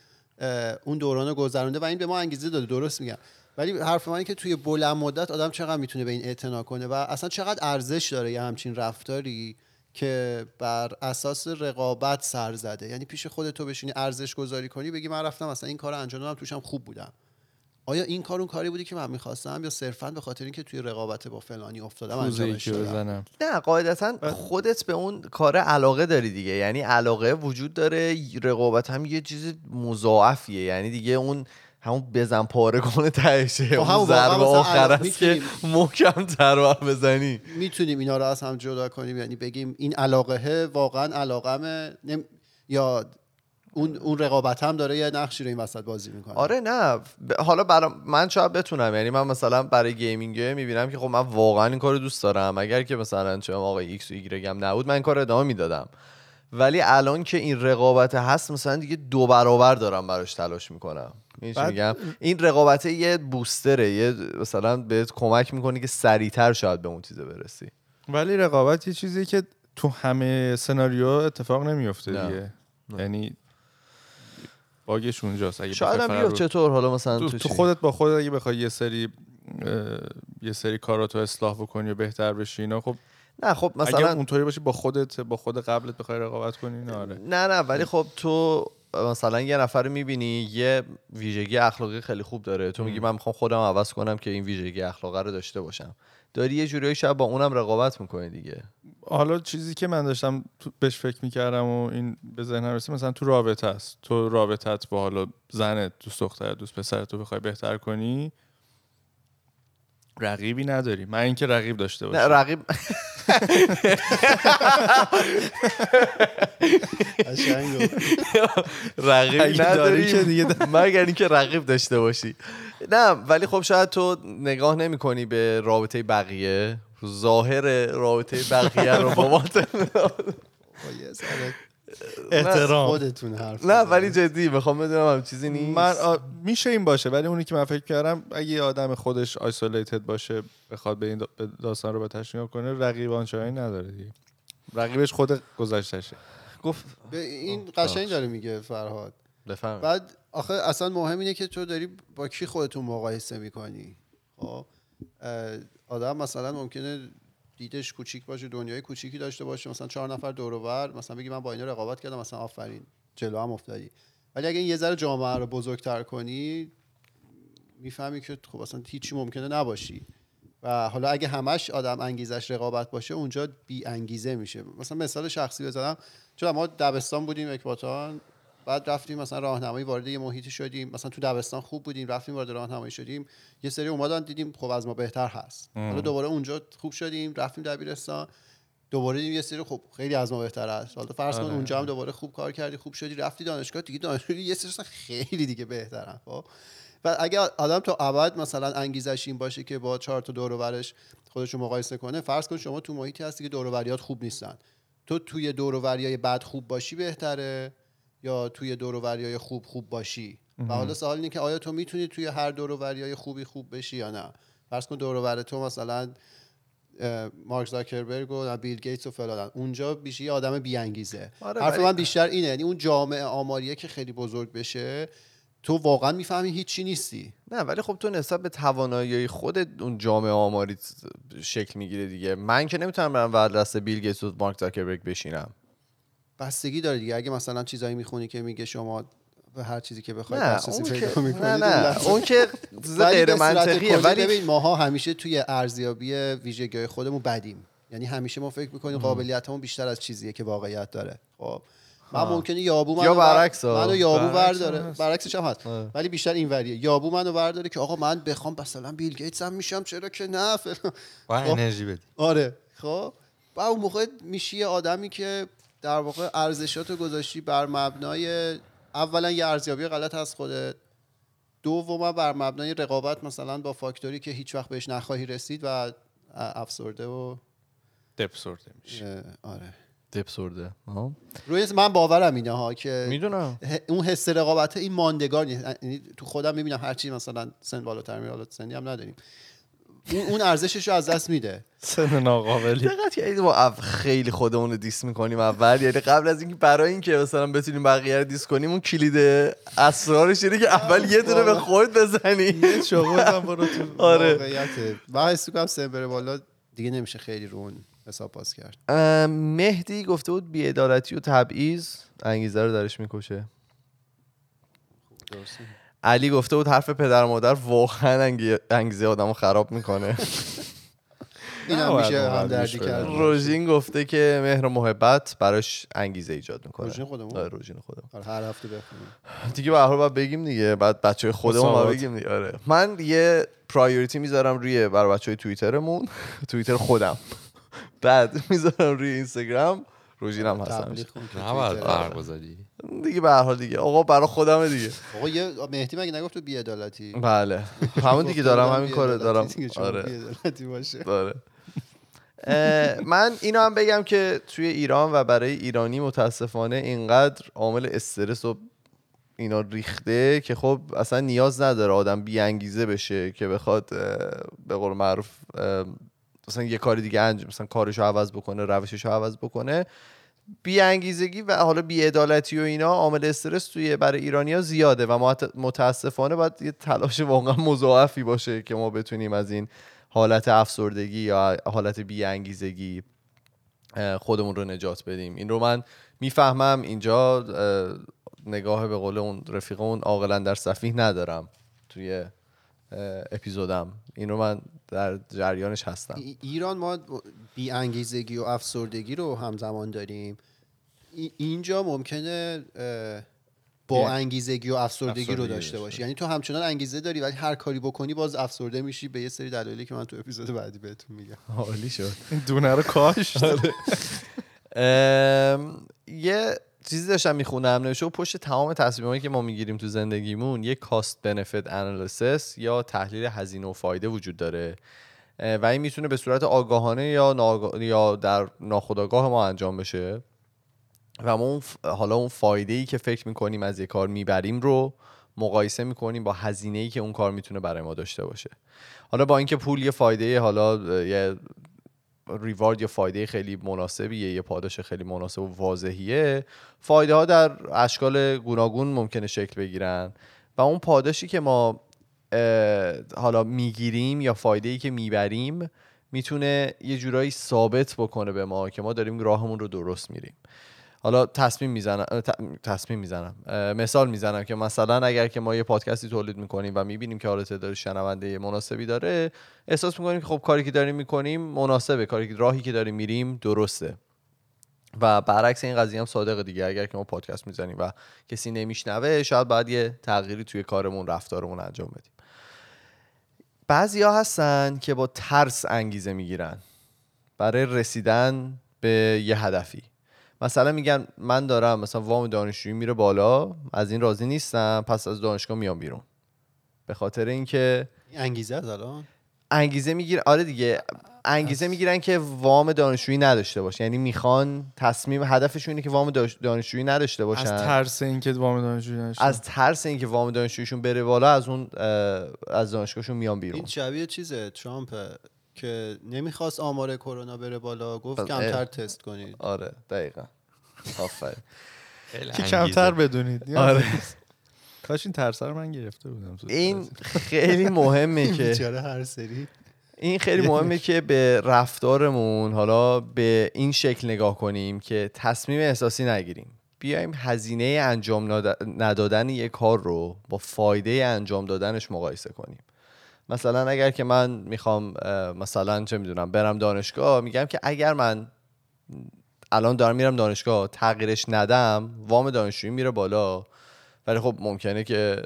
اون دوران رو گذرونده و این به ما انگیزه داده درست میگم. ولی حرف من اینه که توی بلند مدت آدم چقدر می‌تونه به این اعتنا کنه و اصلا چقدر ارزش داره یه همچین رفتاری که بر اساس رقابت سر زده. یعنی پیش خودت تو بشینی ارزش گذاری کنی بگی من رفتم مثلا این کار انجام دادم توشم خوب بودم. آیا این کار اون کاری بودی که من می‌خواستم یا صرفا به خاطر اینکه توی رقابت با فلانی افتادم انجامش دادم؟ نه قاعدتا خودت به اون کار علاقه داری دیگه. یعنی علاقه وجود داره رقابت هم یه چیز مضاعفیه. یعنی دیگه اون همون بزن پاره کنه تهشه خب اون ضربه آخر است که محکم تر بزنی. می‌تونیم اینا رو از هم جدا کنیم. یعنی بگیم این علاقه واقعا علاقمه. نم... یا اون اون رقابت هم داره یه نقشی رو این وسط بازی می‌کنه. آره نه. ب- حالا برا من شاید بتونم. یعنی من مثلا برای gaming می‌بینم که خب من واقعا این کار رو دوست دارم. اگر که مثلا چه آقای ایکس و ایگرگ هم نبود من این کار ادامه می‌دادم. ولی الان که این رقابت هست مثلا دیگه دو برابر دارم براش تلاش می‌کنم. میگم؟ این رقابت یه بوستره یه مثلا بهت کمک می‌کنه که سریعتر شاید به اون چیزه برسی. ولی رقابت یه چیزی که تو همه سناریو اتفاق نمیفته نه. دیگه. یعنی باگش اونجاست. اگه شاید هم رو- چطور؟ حالا مثلا تو, تو, تو؟ خودت با خودت اگه بخوای یه سری اه، یه سری کاراتو اصلاح بکنی و بهتر بشی اینا خب نه خب مثلا اگه اونطوری باشی با خودت با خود قبلت بخوای رقابت کنی نه آره. نه نه ولی خب تو مثلا یه نفر رو می‌بینی یه ویژگی اخلاقی خیلی خوب داره. تو میگی من می‌خوام خودم عوض کنم که این ویژگی اخلاقی رو داشته باشم. داری یه جوری شاید با اونم رقابت می‌کنی دیگه. حالا چیزی که من داشتم بهش فکر می‌کردم و این به ذهنم رسید مثلا تو رابطه است. تو رابطت با حالا زنت دوست دختر دوست پسرت تو بخوای بهتر کنی رقیبی نداری. من اینکه رقیب داشته نه باشم. رقیب [laughs] گفت. رقیب که نداری دیگه [laughs] مگر اینکه رقیب داشته باشی. نه ولی خب شاید تو نگاه نمی به رابطه بقیه. ظاهر رابطه بقیه رو با [laughs] با احترام. خودتون حرف نه. ولی جدی می‌خوام بدونم هم چیزی نیست. من آ... میشه این باشه ولی اونی که من فکر کردم اگه یه آدم خودش آیسولیتد باشه بخواد به این دا... به داستان رو به تشنیح کنه رقیب آنچنانی نداره دیگه. رقیبش خود گذشتشه گفت به این قشنگ داره میگه فرهاد. بفهم بعد آخه اصلا مهم اینه که تو داری با کی خودتون مقایسه می‌کنی؟ خب آدم مثلا ممکنه دیدش کوچیک باشه دنیای کوچیکی داشته باشه مثلا چهار نفر دور و مثلا بگی من با اینا رقابت کردم مثلا آفرین جلو هم افتادی. ولی اگه این یه ذره جامعه رو بزرگتر کنی می‌فهمی که خب اصلا هیچی ممکنه نباشی. و حالا اگه همش آدم انگیزش رقابت باشه اونجا بی انگیزه میشه. مثلا مثال شخصی بزنم چون ما دبستان بودیم اکباتان بعد رفتیم مثلا راهنمایی وارد یه محیطی شدیم. مثلا تو دبستان خوب بودیم رفتیم وارد راهنمایی شدیم. یه سری اومدن دیدیم خب از ما بهتر هست. حالا دوباره اونجا خوب شدیم رفتیم دبیرستان. دوباره دیدیم یه سری خب خیلی از ما بهتر هست. حالا فرض کن آره. اونجا هم دوباره خوب کار کردی خوب شدی رفتی دانشگاه دیگه دانشگاه یه سری خیلی دیگه بهترن خب. و اگه آدم تا ابد مثلا انگیزش این باشه که با چهار تا دور و برش خودش رو مقایسه کنه فرض کن شما تو محیطی هستی که دور خوب نیستن. تو توی دور و بد خوب باشی بهتره. یا توی دور و بریای خوب خوب باشی. و حالا سوال اینه که آیا تو می‌تونی توی هر دور و بریای خوبی خوب بشی یا نه؟ فرض کن دور و بر تو مثلا مارک زاکربرگ و بیل گیتس و فلان اونجا بیشتر آدم بی انگیزه آره، حرف من بیشتر اینه یعنی اون جامعه آماریه که خیلی بزرگ بشه تو واقعا می‌فهمی هیچی نیستی. نه ولی خب تو نسبت به توانایی خودت اون جامعه آماری شکل می‌گیره دیگه. من که نمی‌تونم برم دست بیل گیتس و مارک زاکربرگ بشینم. بستگی داره دیگه. اگه مثلا چیزایی می‌خونی که میگه شما به هر چیزی که بخواید نه دسترسی اون پیدا که می‌کنید نه نه. اون که غیر منطقیه ولی ببین ماها همیشه توی ارزیابی ویژگی خودمون بدیم. یعنی همیشه ما فکر می‌کنیم قابلیتمون بیشتر از چیزیه که واقعیت داره. خب. من ممکنه یابو منو یا بر- برعکس. منو یابو برداره. برعکسش هم هست. ولی بیشتر این وریه. یابو منو برداره که آقا من بخوام مثلا بیل گیتس هم میشم چرا که نه؟ فلان. با خب. انرژی بدی. آره. خب. و اون موقع میشی آدمی که در واقع ارزشاتو گذاشتی بر مبنای اولا یه ارزیابی غلط از خودت دوما بر مبنای رقابت مثلا با فاکتوری که هیچ وقت بهش نخواهی رسید و افسرده و دپسورده میشه. آره. دپسورده روی من باورم اینه ها که می‌دونم. اون حس رقابت این ماندگار نیست. یعنی تو خودم می‌بینم هرچی مثلا سن بالاتر میره حالا سنی هم نداریم. اون اون ارزشش رو از دست میده. سن ناقابلی. دقت کردید ما خیلی خودمون رو دیس می‌کنیم اول. یعنی قبل از اینکه برای اینکه مثلا بتونیم بقیه رو دیس کنیم اون کلید اسرارش اینه که اول یه دونه به خود بزنی. شما برو تو [laughs] آره. من حس سن بره بالا دیگه نمیشه خیلی رو اون حساب باز کرد. مهدی گفته بود بیعدالتی و تبعیض انگیزه رو درش می‌کشه. درسته. علی گفته بود حرف پدر و مادر واقعا انگی- انگیزه آدم رو خراب می‌کنه. [laughs] این هم نباید میشه هم دردی. کرد. روژین گفته که مهر و محبت براش انگیزه ایجاد می‌کنه. روژین خودمون؟ آره روژین خودم آره، هر هفته بخونیم. دیگه به هر حال باید بگیم دیگه. بعد بچه خودمون باید. بگیم دیگه. آره. من یه پرایوریتی می‌ذارم روی برای بچه های توییترمون. [laughs] توییتر خودم. [laughs] بعد می‌ذارم روی اینستاگرام. روژین هم هستم نباید توییتر. دیگه به هر حال دیگه. آقا برای خودمه دیگه. آقا یه مهدی مگه نگفت تو بی‌عدالتی؟ بله. همون دیگه دارم همین کارو دارم. آره. بی‌عدالتی باشه. آره. من اینو هم بگم که توی ایران و برای ایرانی متاسفانه اینقدر عامل استرس و اینا ریخته که خب اصلا نیاز نداره آدم بیانگیزه بشه که بخواد به قول معروف مثلا یه کاری دیگه انجام مثلا کارشو عوض بکنه روششو عوض بکنه. بیانگیزگی و حالا بیعدالتی و اینا عامل استرس توی برای ایرانیا زیاده و مت- متاسفانه باید یه تلاش واقعا مضاعفی باشه که ما بتونیم از این حالت افسردگی یا حالت بیانگیزگی خودمون رو نجات بدیم. این رو من می‌فهمم. اینجا اه، نگاه به قول اون رفیقمون عاقلا در صفیح ندارم. توی اپیزودم. این رو من در جریانش هستم. ای- ایران ما بی انگیزگی و افسردگی رو همزمان داریم. ای- اینجا ممکنه با انگیزگی و افسردگی, رو افسردگی داشته داشته باشی. یعنی تو همچنان انگیزه داری ولی هر کاری بکنی باز افسرده میشی به یه سری دلایلی که من تو اپیزود بعدی بهتون میگم. عالی شد. دونه رو کاشت. [laughs] ام، یه چیزی داشتم می‌خونم نوشته بود پشت تمام تصمیمایی که ما می‌گیریم تو زندگیمون یه کاست بنفیت انالیسیس یا تحلیل هزینه و فایده وجود داره. و این می‌تونه به صورت آگاهانه یا, ناآگا- یا در ناخودآگاه ما انجام بشه. و ما اون ف- حالا اون فایده ای که فکر می‌کنیم از یه کار می‌بریم رو مقایسه می‌کنیم با هزینه ای که اون کار می‌تونه برای ما داشته باشه. حالا با اینکه پول یه فایده حالا یه ریوارد یا فایده خیلی مناسبیه یه پاداش خیلی مناسب و واضحیه. فایده ها در اشکال گوناگون ممکنه شکل بگیرن و اون پاداشی که ما حالا می‌گیریم یا فایده ای که می‌بریم می‌تونه یه جورایی ثابت بکنه به ما که ما داریم راهمون رو درست میریم. حالا تصمیم می‌زنم تصمیم می‌زنم. مثال می‌زنم که مثلا اگر که ما یه پادکستی تولید می‌کنیم و می‌بینیم که حالا تعداد شنونده مناسبی داره احساس می‌کنیم که خب کاری که داریم می‌کنیم مناسبه کاری که راهی که داریم میریم درسته. و برعکس این قضیه هم صادقه دیگه. اگر که ما پادکست می‌زنیم و کسی نمیشنوه شاید باید یه تغییری توی کارمون رفتارمون انجام بدیم. بعضیا هستن که با ترس انگیزه می‌گیرن. برای رسیدن به یه هدفی. مثلا میگن من دارم مثلا وام دانشجویی میره بالا از این راضی نیستم پس از دانشگاه میام بیرون. به خاطر اینکه این انگیزه از الان؟ انگیزه میگیر آره دیگه انگیزه می‌گیرن که وام دانشجویی نداشته باشه. یعنی می‌خوان تصمیم هدفشون اینه که وام دانشجویی نداشته باشن. از ترس اینکه وام دانشجویی نشه از ترس اینکه وام دانشجوییشون بره بالا از اون از دانشگاهشون میان بیرون. این شبیه چیزه ترامپ که نمی‌خواست آمار کرونا بره بالا گفت. کمتر تست کنید. آره دقیقا. آفرین. خیلی که. کمتر بدونید؟ آره. کاش این ترس رو من گرفته بودم این خیلی مهمه که هر سری. این خیلی مهمه که به رفتارمون حالا به این شکل نگاه کنیم که تصمیم احساسی نگیریم. بیایم هزینه انجام ندادن یک کار رو با فایده انجام دادنش مقایسه کنیم. مثلا اگر که من می‌خوام مثلا چه می‌دونم برم دانشگاه میگم که اگر من الان دارم میرم دانشگاه تغییرش ندم وام دانشجویی میره بالا. ولی خب ممکنه که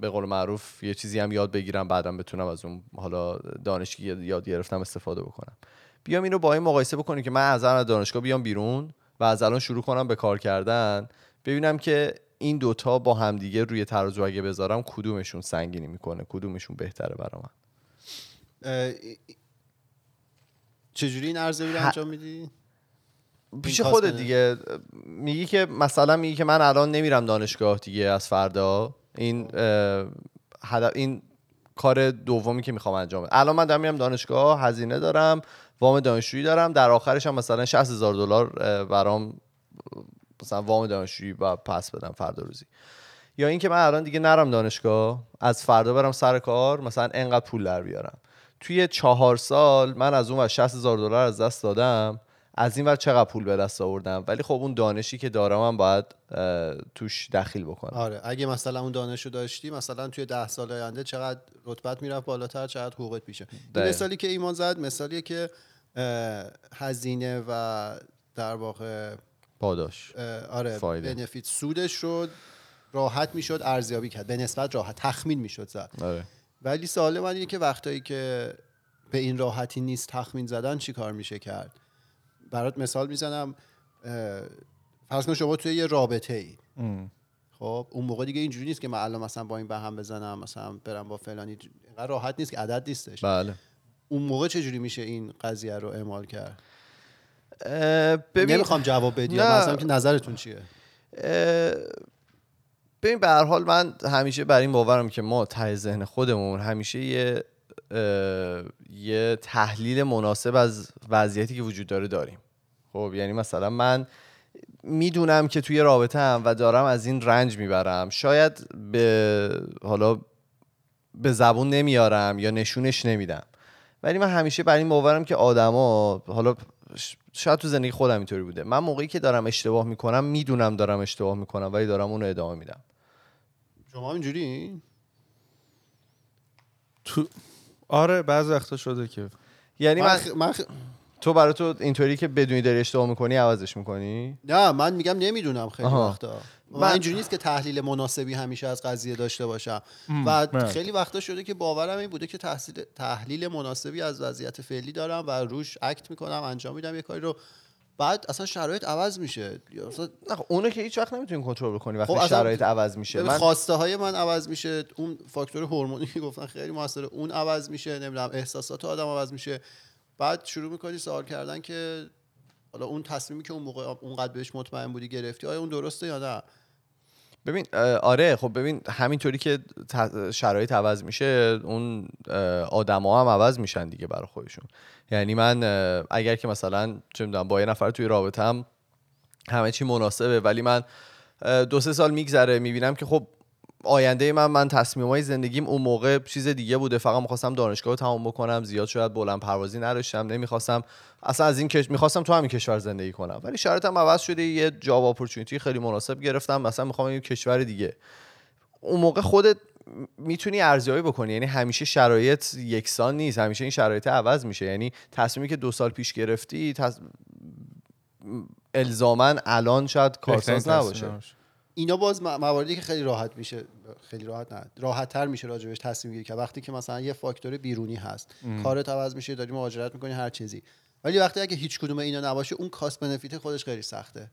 به قول معروف یه چیزی هم یاد بگیرم بعدم بتونم از اون حالا دانشگاه یاد گرفتم استفاده بکنم. بیام اینو با این مقایسه بکنیم که من از دانشگاه بیام بیرون و از الان شروع کنم به کار کردن. ببینم که این دوتا با همدیگه روی ترازو اگه بذارم کدومشون سنگینی می‌کنه؟ کدومشون بهتره برا من؟ چجوری این ارزیابی رو انجام میدی؟ پیش بده. دیگه. میگی که مثلا میگی که من الان نمیرم دانشگاه دیگه از فردا. این هدف این کار دومی که می‌خوام انجام بدم. الان من دارم میرم دانشگاه هزینه دارم وام دانشجویی دارم در آخرش هم مثلا 60 هزار دلار برام مثلا وام دانشجویی و پس بدم فردا روزی. یا اینکه من الان دیگه نرم دانشگاه از فردا برم سر کار مثلا انقدر پول در بیارم. توی چهار سال من از اون و 60 هزار دلار از دست دادم از این ور چقدر پول به دست آوردم؟ ولی خب اون دانشی که دارم هم باید توش دخیل بکنم. آره اگه مثلا اون دانشو داشتی مثلا توی ده سال آینده چقدر رتبت می‌رفت بالاتر چقدر حقوقت میشه این. مثالی که ایمان زد مثالیه که هزینه و در واقع پاداش. آره فایده. بنفیت. سودش رو راحت می‌شد ارزیابی کرد. به نسبت راحت تخمین می‌شد زد. آره. ولی سوال من اینه که وقتایی که به این راحتی نیست تخمین زدن چی کار میشه کرد؟ برات مثال می‌زنم فرض کن شما توی یه رابطه ای خب اون موقع دیگه اینجوری نیست که من الان مثلا با این به هم بزنم مثلا برم با فلانی. اینقدر راحت نیست که عدد نیستش. بله. اون موقع چجوری میشه این قضیه رو اعمال کرد؟ ببین نمی‌خوام جواب بدی. مثلا که نظرتون چیه؟ ببین به هر حال من همیشه بر این باورم که ما ته ذهن خودمون همیشه یه یه تحلیل مناسب از وضعیتی که وجود داره داریم. خب یعنی مثلا من می‌دونم که توی رابطه هم و دارم از این رنج می‌برم. شاید به حالا به زبون نمیارم یا نشونش نمیدم. ولی من همیشه بر این باورم که آدما حالا شاید تو زندگی خودم اینطوری بوده. من موقعی که دارم اشتباه می‌کنم می‌دونم دارم اشتباه می‌کنم ولی دارم اون رو ادامه میدم. شما اینجوری؟ تو آره بعض وقتا شده که. یعنی من, من خ- من خ- تو برای تو اینطوری که بدونی داری اشتباه می‌کنی عوضش می‌کنی؟ نه من میگم نمی‌دونم خیلی آها. وقتا. من من- اینجوری نیست که تحلیل مناسبی همیشه از قضیه داشته باشم. و. خیلی وقتا شده که باورم این بوده که تحصیل تحلیل مناسبی از وضعیت فعلی دارم و روش اکت می‌کنم انجام میدم یه کاری رو. بعد اصلا شرایط عوض میشه. اصلا نه خب اونو که هیچ وقت نمی‌تونی کنترل کنی وقتی خب شرایط عوض میشه. من خواسته های من عوض میشه. اون فاکتور هورمونی که گفتن خیلی موثره اون عوض میشه. نمی‌دونم احساسات آدم عوض میشه. بعد شروع می‌کنی سوال کردن که حالا اون تصمیمی که اون موقع اونقدر بهش مطمئن بودی گرفتی آیا اون درسته یا نه؟ ببین آره خب ببین همینطوری که شرایط عوض میشه اون آدما هم عوض میشن دیگه برای خودشون. یعنی من اگر که مثلا چه می‌دونم با یه نفر توی رابطم همه چی مناسبه ولی من دو سه سال میگذره می‌بینم که خب آینده من من تصمیم های زندگیم اون موقع چیز دیگه بوده. فقط می‌خواستم دانشگاه رو تمام بکنم زیاد شاید بلند پروازی نداشتم نمی‌خواستم اصلا از این کش... می‌خواستم تو همین کشور زندگی کنم. ولی شرایطم عوض شده یه جاب اپورتونیتی خیلی مناسب گرفتم. مثلا می‌خوام یه کشور دیگه. اون موقع خودت می‌تونی ارزیابی بکنی. یعنی همیشه شرایط یکسان نیست. همیشه این شرایط عوض میشه. یعنی تصمیمی که دو سال پیش گرفتی تص... الزاما الان شاید کارساز نباشه. اینا باز مواردی که خیلی راحت میشه خیلی راحت نه. راحت تر میشه راجبش تصمیم گیری که وقتی که مثلا یه فاکتور بیرونی هست. کارت عوض میشه داری مهاجرت می‌کنی هر چیزی. ولی وقتی اگه هیچ کدوم اینا نباشه اون کاست بنفیت خودش خیلی سخته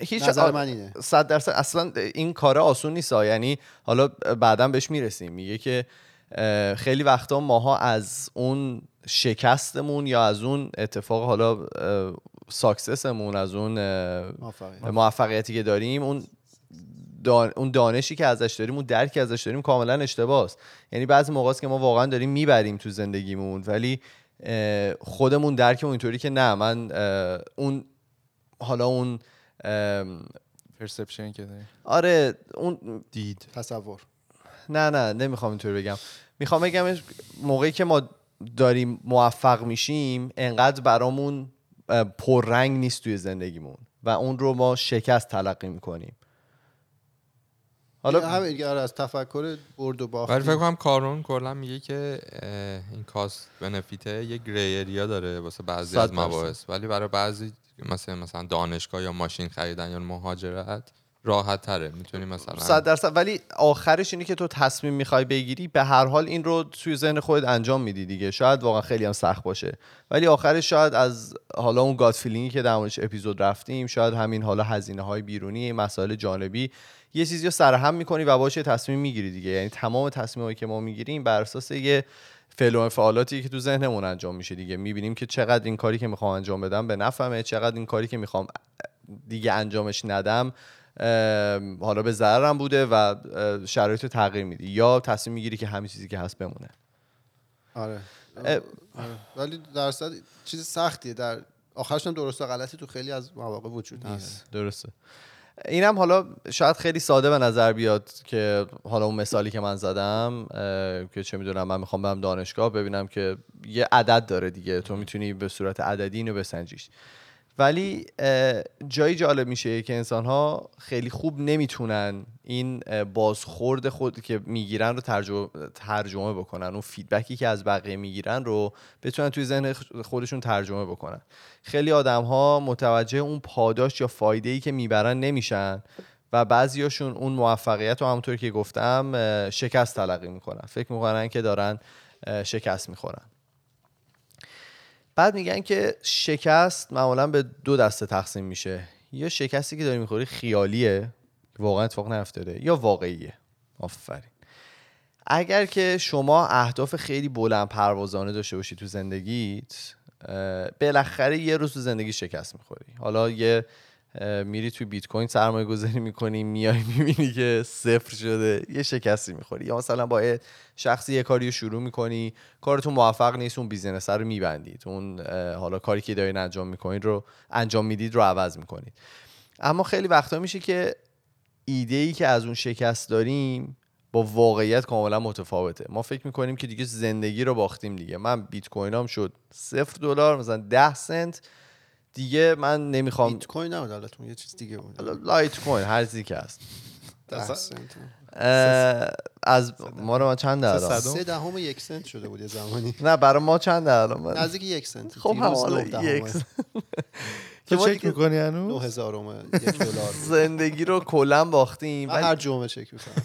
هیچ نظر من اینه. صد درصد اصلا این کار آسون نیست. یعنی حالا بعدا بهش می‌رسیم میگه که خیلی وقتا ماها از اون شکستمون یا از اون اتفاق حالا ساکسسمون از اون. موفقیتی که داریم اون دان- اون دانشی که ازش داریم اون درکی ازش داریم کاملا اشتباهه یعنی بعضی موقع است که ما واقعا داریم می‌بریم تو زندگیمون ولی خودمون درکمون اینطوری که نه من اون حالا اون پرسپشن که آره اون دید. تصور. نه نه نمی‌خوام اینطوری بگم. می‌خوام بگم موقعی که ما داریم موفق میشیم انقدر برامون پررنگ نیست توی زندگیمون و اون رو ما شکست تلقی می‌کنیم. حالا همین دیگه آره، از تفکر برد و باخت. ولی فکر کنم کارون کلا میگه که این کاست بنفیته یه گری اریا داره واسه بعضی از. مباحث. ولی برای بعضی مثلا مثلا دانشگاه یا ماشین خریدن یا مهاجرت راحت تره. می‌تونی مثلا صد درصد. ولی آخرش اینه که تو تصمیم می‌خوای بگیری به هر حال این رو توی ذهن خودت انجام میدی دیگه. شاید واقعا خیلی هم سخت باشه. ولی آخرش شاید از حالا اون گاد فیلینگی که در موردش اپیزود رفتیم شاید همین حالا هزینه های بیرونی مسائل جانبی یه چیزی رو سرهم می‌کنی و باشه تصمیم می‌گیری دیگه. یعنی تمام تصمیمایی که ما می‌گیریم بر اساس یه فعل و انفعالاتی که تو ذهنمون انجام میشه دیگه. می‌بینیم که چقدر این کاری که می‌خوام انجام بدم به نفعمه چقدر این کاری که می‌خوام دیگه انجامش ندم حالا به ضررم بوده و شرایط رو تغییر میدی. یا تصمیم می‌گیری که همین چیزی که هست بمونه. آره. آره. ولی درصد چیز سختیه. در آخرش هم درست و غلطی تو خیلی از مواقع وجود هست درسته. اینم حالا شاید خیلی ساده به نظر بیاد که حالا اون مثالی که من زدم که چه می‌دونم من می‌خوام برم دانشگاه ببینم که یه عدد داره دیگه. تو می‌تونی به صورت عددی اینو بسنجیش. ولی جایی جالب میشه که انسان ها خیلی خوب نمی‌تونن این بازخورد خود که می‌گیرن رو ترجمه, بکنن. اون فیدبکی که از بقیه می‌گیرن رو بتونن توی ذهن خودشون ترجمه بکنن. خیلی آدم ها متوجه اون پاداش یا فایده ای که می‌برن نمیشن و بعضیاشون اون موفقیت رو همونطور که گفتم شکست تلقی می‌کنن. فکر می‌کنن که دارن شکست می‌خورن. بعد میگن که شکست معمولا به دو دسته تقسیم میشه. یا شکستی که داری می‌خوری خیالیه واقعا اتفاق نیفتاده یا واقعیه. آفرین. اگر که شما اهداف خیلی بلند پروازانه داشته باشی تو زندگیت بالاخره یه روز تو زندگی شکست می‌خوری. حالا یه میری توی بیت کوین سرمایه گذاری می‌کنی میای می‌بینی که صفر شده یه شکستی می‌خوری. یا مثلا با شخصی یه کاری رو شروع می‌کنی کارتون موفق نیست اون بیزینس رو میبندید. اون حالا کاری که دارین انجام می‌کنید رو انجام می‌دید رو عوض می‌کنید. اما خیلی وقتا میشه که ایده ای که از اون شکست داریم با واقعیت کاملا متفاوته. ما فکر می‌کنیم که دیگه زندگی رو باختیم دیگه. من بیت کوینام شد صفر دلار مثلا ده سنت. دیگه من نمی‌خوام بیت کوین نبود حالتون یه چیز دیگه بود. لایت کوین هر چیزی که هست. سنت. از ما رو ما چند الان؟ سه دهم یک سنت شده بود یه زمانی. نه برای ما چند الان؟ من نزدیک یک سنت. خب حالا نه. یک تو ما چک می‌کنی نه هنوز هزارم یک دلار زندگی رو کلا باختیم هر جمعه چک می‌کنم.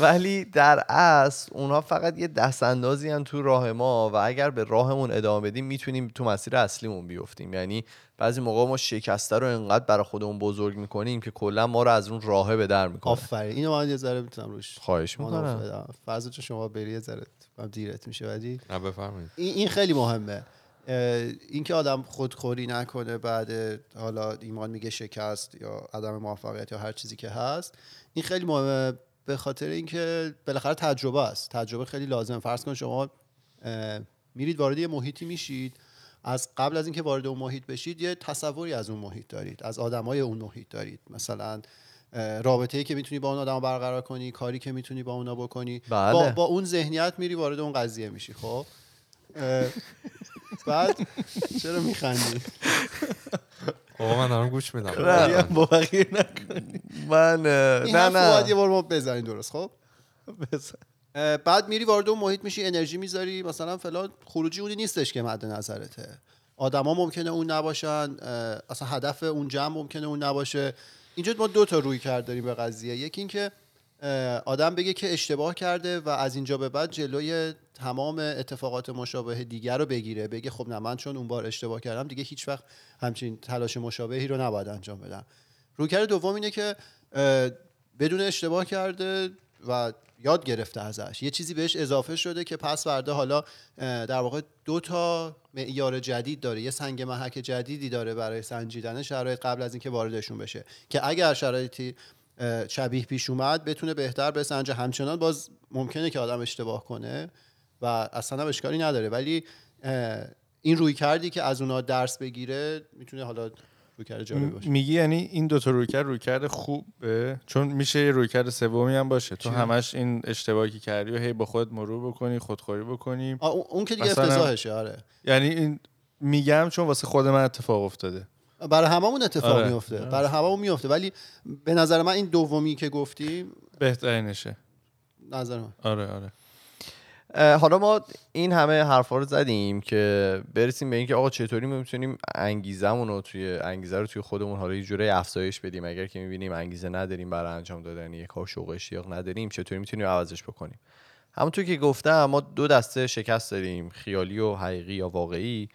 ولی در اصل اونها فقط یه دست اندازی هم تو راه ما و اگر به راهمون ادامه بدیم می‌تونیم تو مسیر اصلیمون بیفتیم. یعنی بعضی موقع ما شکسته رو انقدر برای خودمون بزرگ می‌کنیم که کلا ما رو از اون راهه به در می‌کنه. آفرین. اینو من یه ذره می‌تونم روش خواهش می‌کنم. فرض چون شما بری یه ذره دیرت میشه ولی نه بفرمایید. این این خیلی مهمه. اینکه آدم خودخوری نکنه بعد حالا ایمان میگه شکست یا عدم موفقیت یا هر چیزی که هست این خیلی مهمه. به خاطر اینکه بالاخره تجربه است. تجربه خیلی لازمه. فرض کن شما میرید وارد یه محیطی میشید. از قبل از اینکه وارد اون محیط بشید یه تصوری از اون محیط دارید. از آدمای اون محیط دارید. مثلا رابطه ای که می‌تونی با اون آدم برقرار کنی کاری که می‌تونی با اونا بکنی. بله. با, با اون ذهنیت میری وارد اون قضیه میشی. خب؟ بعد چرا میخندی؟ [laughs] بابا من دارم گوش میدم. نه. با بقیه نکنی. من نه باید یه نه بار ما بزنیم درست خب؟ بعد میری وارد اون محیط میشی انرژی می‌ذاری مثلا فلان خروجی اونی نیستش که مد نظرته. آدما ممکنه اون نباشن اصلا هدف اون جمع ممکنه اون نباشه. اینجا ما دو تا روی کرد داریم به قضیه. یکی اینکه آدم بگه که اشتباه کرده و از اینجا به بعد جلوی تمام اتفاقات مشابه دیگر رو بگیره. بگه خب نه من چون اون بار اشتباه کردم دیگه هیچ وقت همچین تلاش مشابهی رو نباید انجام بدم. رویکرد دوم اینه که بدون اشتباه کرده و یاد گرفته ازش. یه چیزی بهش اضافه شده که پس فردا حالا در واقع دو تا معیار جدید داره. یه سنگ محک جدیدی داره برای سنجیدن شرایط قبل از اینکه واردشون بشه. که اگر شرایطی شبیه پیش اومد بتونه بهتر بسنجه همچنان باز ممکنه که آدم اشتباه کنه و اصلا هم اشکالی نداره. ولی این روی کردی که از اونا درس بگیره می‌تونه حالا روی کرد جالبی باشه. میگی یعنی این دوتا رویکرد رویکرد خوبه؟ چون میشه یه رویکرد سومی هم باشه. تو؟ همش این اشتباهی کردی و هی با خودت مرور بکنی خودخوری بکنی. اون- که دیگه افتضاحشه آره. یعنی این میگم چون واسه خود من اتفاق افتاده. برای هممون اتفاق آره. میفته برای هممون میفته ولی به نظر من این دومی که گفتیم بهترینشه. نظر من. آره آره. حالا ما این همه حرفا رو زدیم که برسیم به اینکه آقا چطوری ما می‌تونیم انگیزمون رو توی انگیزه رو توی خودمون حالا یه جوری افزایش بدیم. اگر که می‌بینیم انگیزه نداریم برای انجام دادن یه کار شوق اشتیاق نداریم چطوری می‌تونیم عوضش بکنیم؟ همونطور که گفتم ما دو دسته شکست داریم خیالی و حقیقی یا واقعی.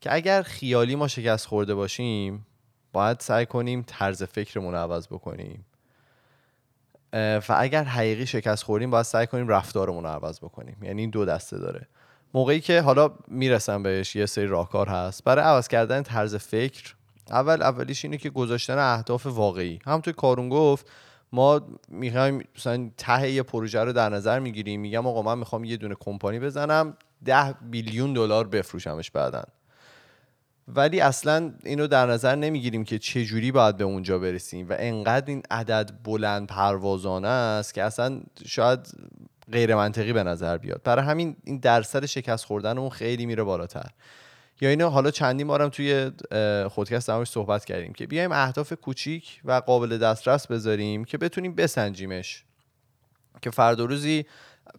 که اگر خیالی ما شکست خورده باشیم باید سعی کنیم طرز فکرمون رو عوض بکنیم. و اگر حقیقی شکست خوردیم باید سعی کنیم رفتارمون رو عوض بکنیم. یعنی این دو دسته داره. موقعی که حالا می‌رسم بهش یه سری راهکار هست. برای عوض کردن طرز فکر اول اولیش اینه که گذاشتن اهداف واقعی. همونطور کارون گفت ما می‌خوایم مثلا ته یه پروژه رو در نظر می‌گیریم. میگم آقا من می‌خوام یه دونه کمپانی بزنم ده بیلیون دلار بفروشمش بعدن ولی اصلا اینو در نظر نمی‌گیریم که چه جوری باید به اونجا برسیم و انقدر این عدد بلند پروازانه است که اصلا شاید غیر منطقی به نظر بیاد. برای همین این درصد شکست خوردن اون خیلی میره بالاتر. یا اینو حالا چندین بارم توی خودکست درموش صحبت کردیم که بیایم اهداف کوچیک و قابل دسترس بذاریم که بتونیم بسنجیمش. که فردا روزی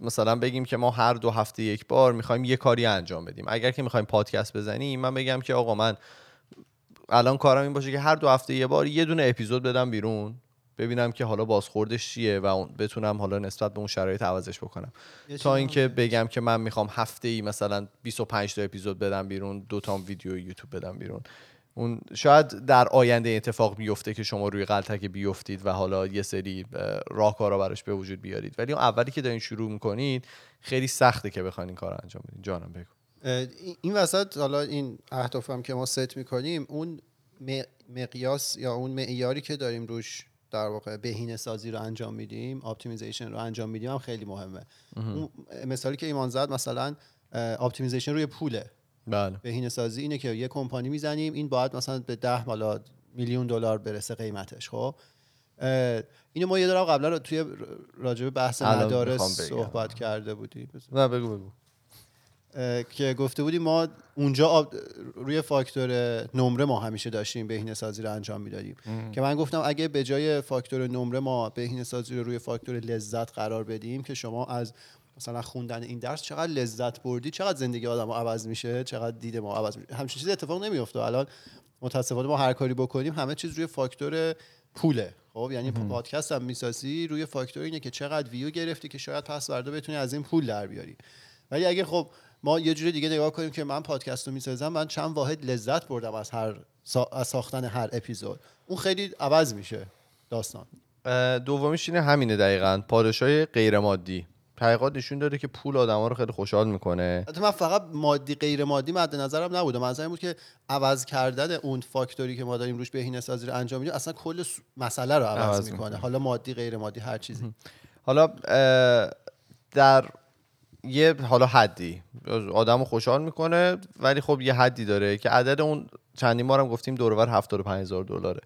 مثلا بگیم که ما هر دو هفته یک بار می‌خوایم یه کاری انجام بدیم. اگر که می‌خوایم پادکست بزنیم من بگم که آقا من الان کارم این باشه که هر دو هفته یه بار یه دونه اپیزود بدم بیرون ببینم که حالا بازخوردش چیه و اون- بتونم حالا نسبت به اون شرایط عوضش بکنم. تا اینکه بگم. که من می‌خوام هفته ای مثلا 25 تا اپیزود بدم بیرون دو تا ویدیو یوتیوب بدم بیرون. اون شاید در آینده اتفاق بیفته که شما روی غلطک بیفتید و حالا یه سری اه، راهکارا براش به وجود بیارید. ولی اون اولی که دارین شروع می‌کنید خیلی سخته که بخواین این کار رو انجام بدین. جانم بگو. این- وسط حالا این اهداف هم که ما ست می‌کنیم اون مقیاس یا اون معیاری که داریم روش در واقع بهینه سازی رو انجام میدیم optimization رو انجام میدیم هم خیلی مهمه. اون مثالی که ایمان زد مثلا optimization روی پوله. بله. بهینه سازی اینه که یه کمپانی می‌زنیم این باید مثلا به ده مالا میلیون دلار برسه قیمتش خب؟ اینو ما یه دارم قبلا رو توی راجع به بحث مدارس. صحبت کرده بودیم. نه بگو بگو. که گفته بودیم ما اونجا روی فاکتور نمره ما همیشه داشتیم بهینه سازی رو انجام می‌دادیم. که من گفتم اگه به جای فاکتور نمره ما بهینه سازی رو روی فاکتور لذت قرار بدیم که شما از مثلا خوندن این درس چقدر لذت بردی چقدر زندگی آدم عوض میشه چقدر دید ما عوض میشه. همچین چیزی اتفاق نمیفته الان متاسفانه ما هر کاری بکنیم همه چیز روی فاکتور پوله. خب یعنی پادکست هم می‌سازی روی فاکتور اینه که چقدر ویو گرفتی که شاید پس فردا بتونی از این پول در بیاری. ولی اگه خب ما یه جوری دیگه نگاه کنیم که من پادکست رو می‌سازم من چند واحد لذت بردم از هر سا... از ساختن هر اپیزود. اون خیلی عوض میشه داستان. دومیش اینه همینه دقیقا. پادشاهی غیر مادی تحقیقات نشون داده که پول آدما رو خیلی خوشحال می‌کنه. حتی من فقط مادی غیر مادی مد نظرم نبوده. منظرم بود که عوض کردن اون فاکتوری که ما داریم روش بهینه سازی رو انجام میدیم اصلا کل مسئله رو عوض, عوض می‌کنه. حالا مادی غیر مادی هر چیزی. حالا در یه حالا حدی. آدم رو خوشحال می‌کنه ولی خب یه حدی داره که عدد اون چندین بارم گفتیم دورور 75 هزار دلاره.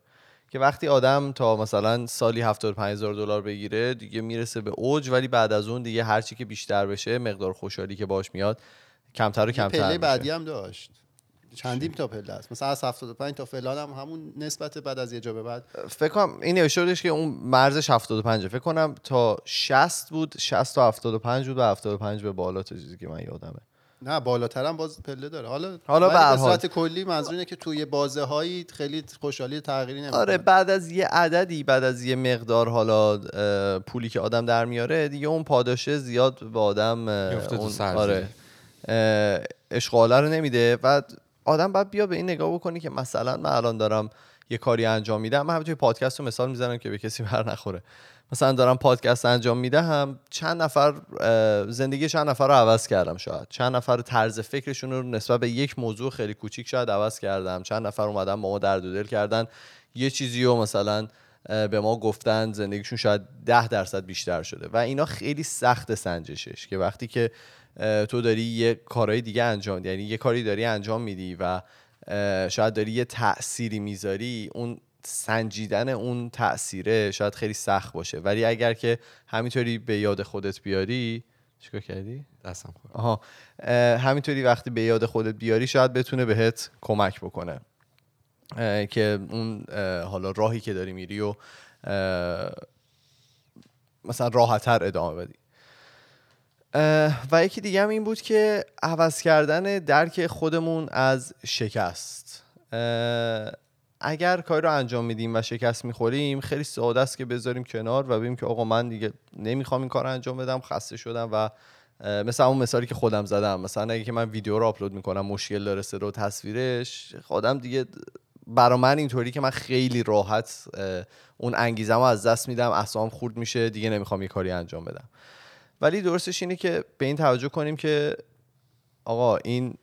که وقتی آدم تا مثلا سالی 75 هزار دلار بگیره دیگه می‌رسه به اوج ولی بعد از اون دیگه هرچی که بیشتر بشه مقدار خوشحالی که باش میاد کمتر و کمتر پله. بعدی هم داشت. چندین تا پله است. مثلا از 75 تا فلان هم همون نسبت بعد از یه جا به بعد. فکر کنم این نوشته که اون مرزش 75 فکر کنم تا 60 بود 60 تا 75 بود و 75 به بالا تا چیزی که من یادمه. نه بالاتر هم باز پله داره. حالا حالا به. صورت کلی منظور اینه که توی بازه هایی خیلی خوشحالی تغییری نمی‌کنه. آره بعد از یه عددی بعد از یه مقدار حالا پولی که آدم در میاره دیگه اون پاداشه زیاد به آدم اون. آره. اشغاله رو نمیده. و آدم باید بیا به این نگاه بکنی که مثلا من الان دارم یه کاری انجام میدم. من همینطوری پادکست رو مثال می‌زنم که به کسی بر نخوره. مثلا دارم پادکست انجام می‌دهم چند نفر زندگی چند نفر رو عوض کردم شاید. چند نفر طرز فکرشون رو نسبت به یک موضوع خیلی کوچیک شاید عوض کردم. چند نفر اومدن با ما درد و دل کردن. یه چیزی رو مثلا به ما گفتن زندگیشون شاید ده درصد بیشتر شده. و اینا خیلی سخت سنجشش که وقتی که تو داری یه کارهای دیگه انجام یعنی یه کاری داری انجام میدی و شاید داری یه تأثیری می‌ذاری اون سنجیدن اون تأثیره شاید خیلی سخت باشه. ولی اگر که همینطوری به یاد خودت بیاری چیکار کردی؟ دستم خورد. آها. اه، همینطوری وقتی به یاد خودت بیاری شاید بتونه بهت کمک بکنه. که اون حالا راهی که داری میری و مثلا راحتتر ادامه بدی. و یکی دیگه هم این بود که عوض کردن درک خودمون از شکست. اگر کاری رو انجام میدیم و شکست می‌خوریم خیلی ساده است که بذاریم کنار و ببینیم که آقا من دیگه نمی‌خوام این کار انجام بدم خسته شدم و اه، مثل اون مثالی که خودم زدم. مثلا اگه که من ویدیو رو آپلود می‌کنم مشکل داره صدا و تصویرش خودم دیگه برا من اینطوری که من خیلی راحت اون انگیزم رو از دست میدم اعصابم خورد میشه دیگه نمی‌خوام یه کاری انجام بدم. ولی درستش اینه که به این توجه کنیم که آقا این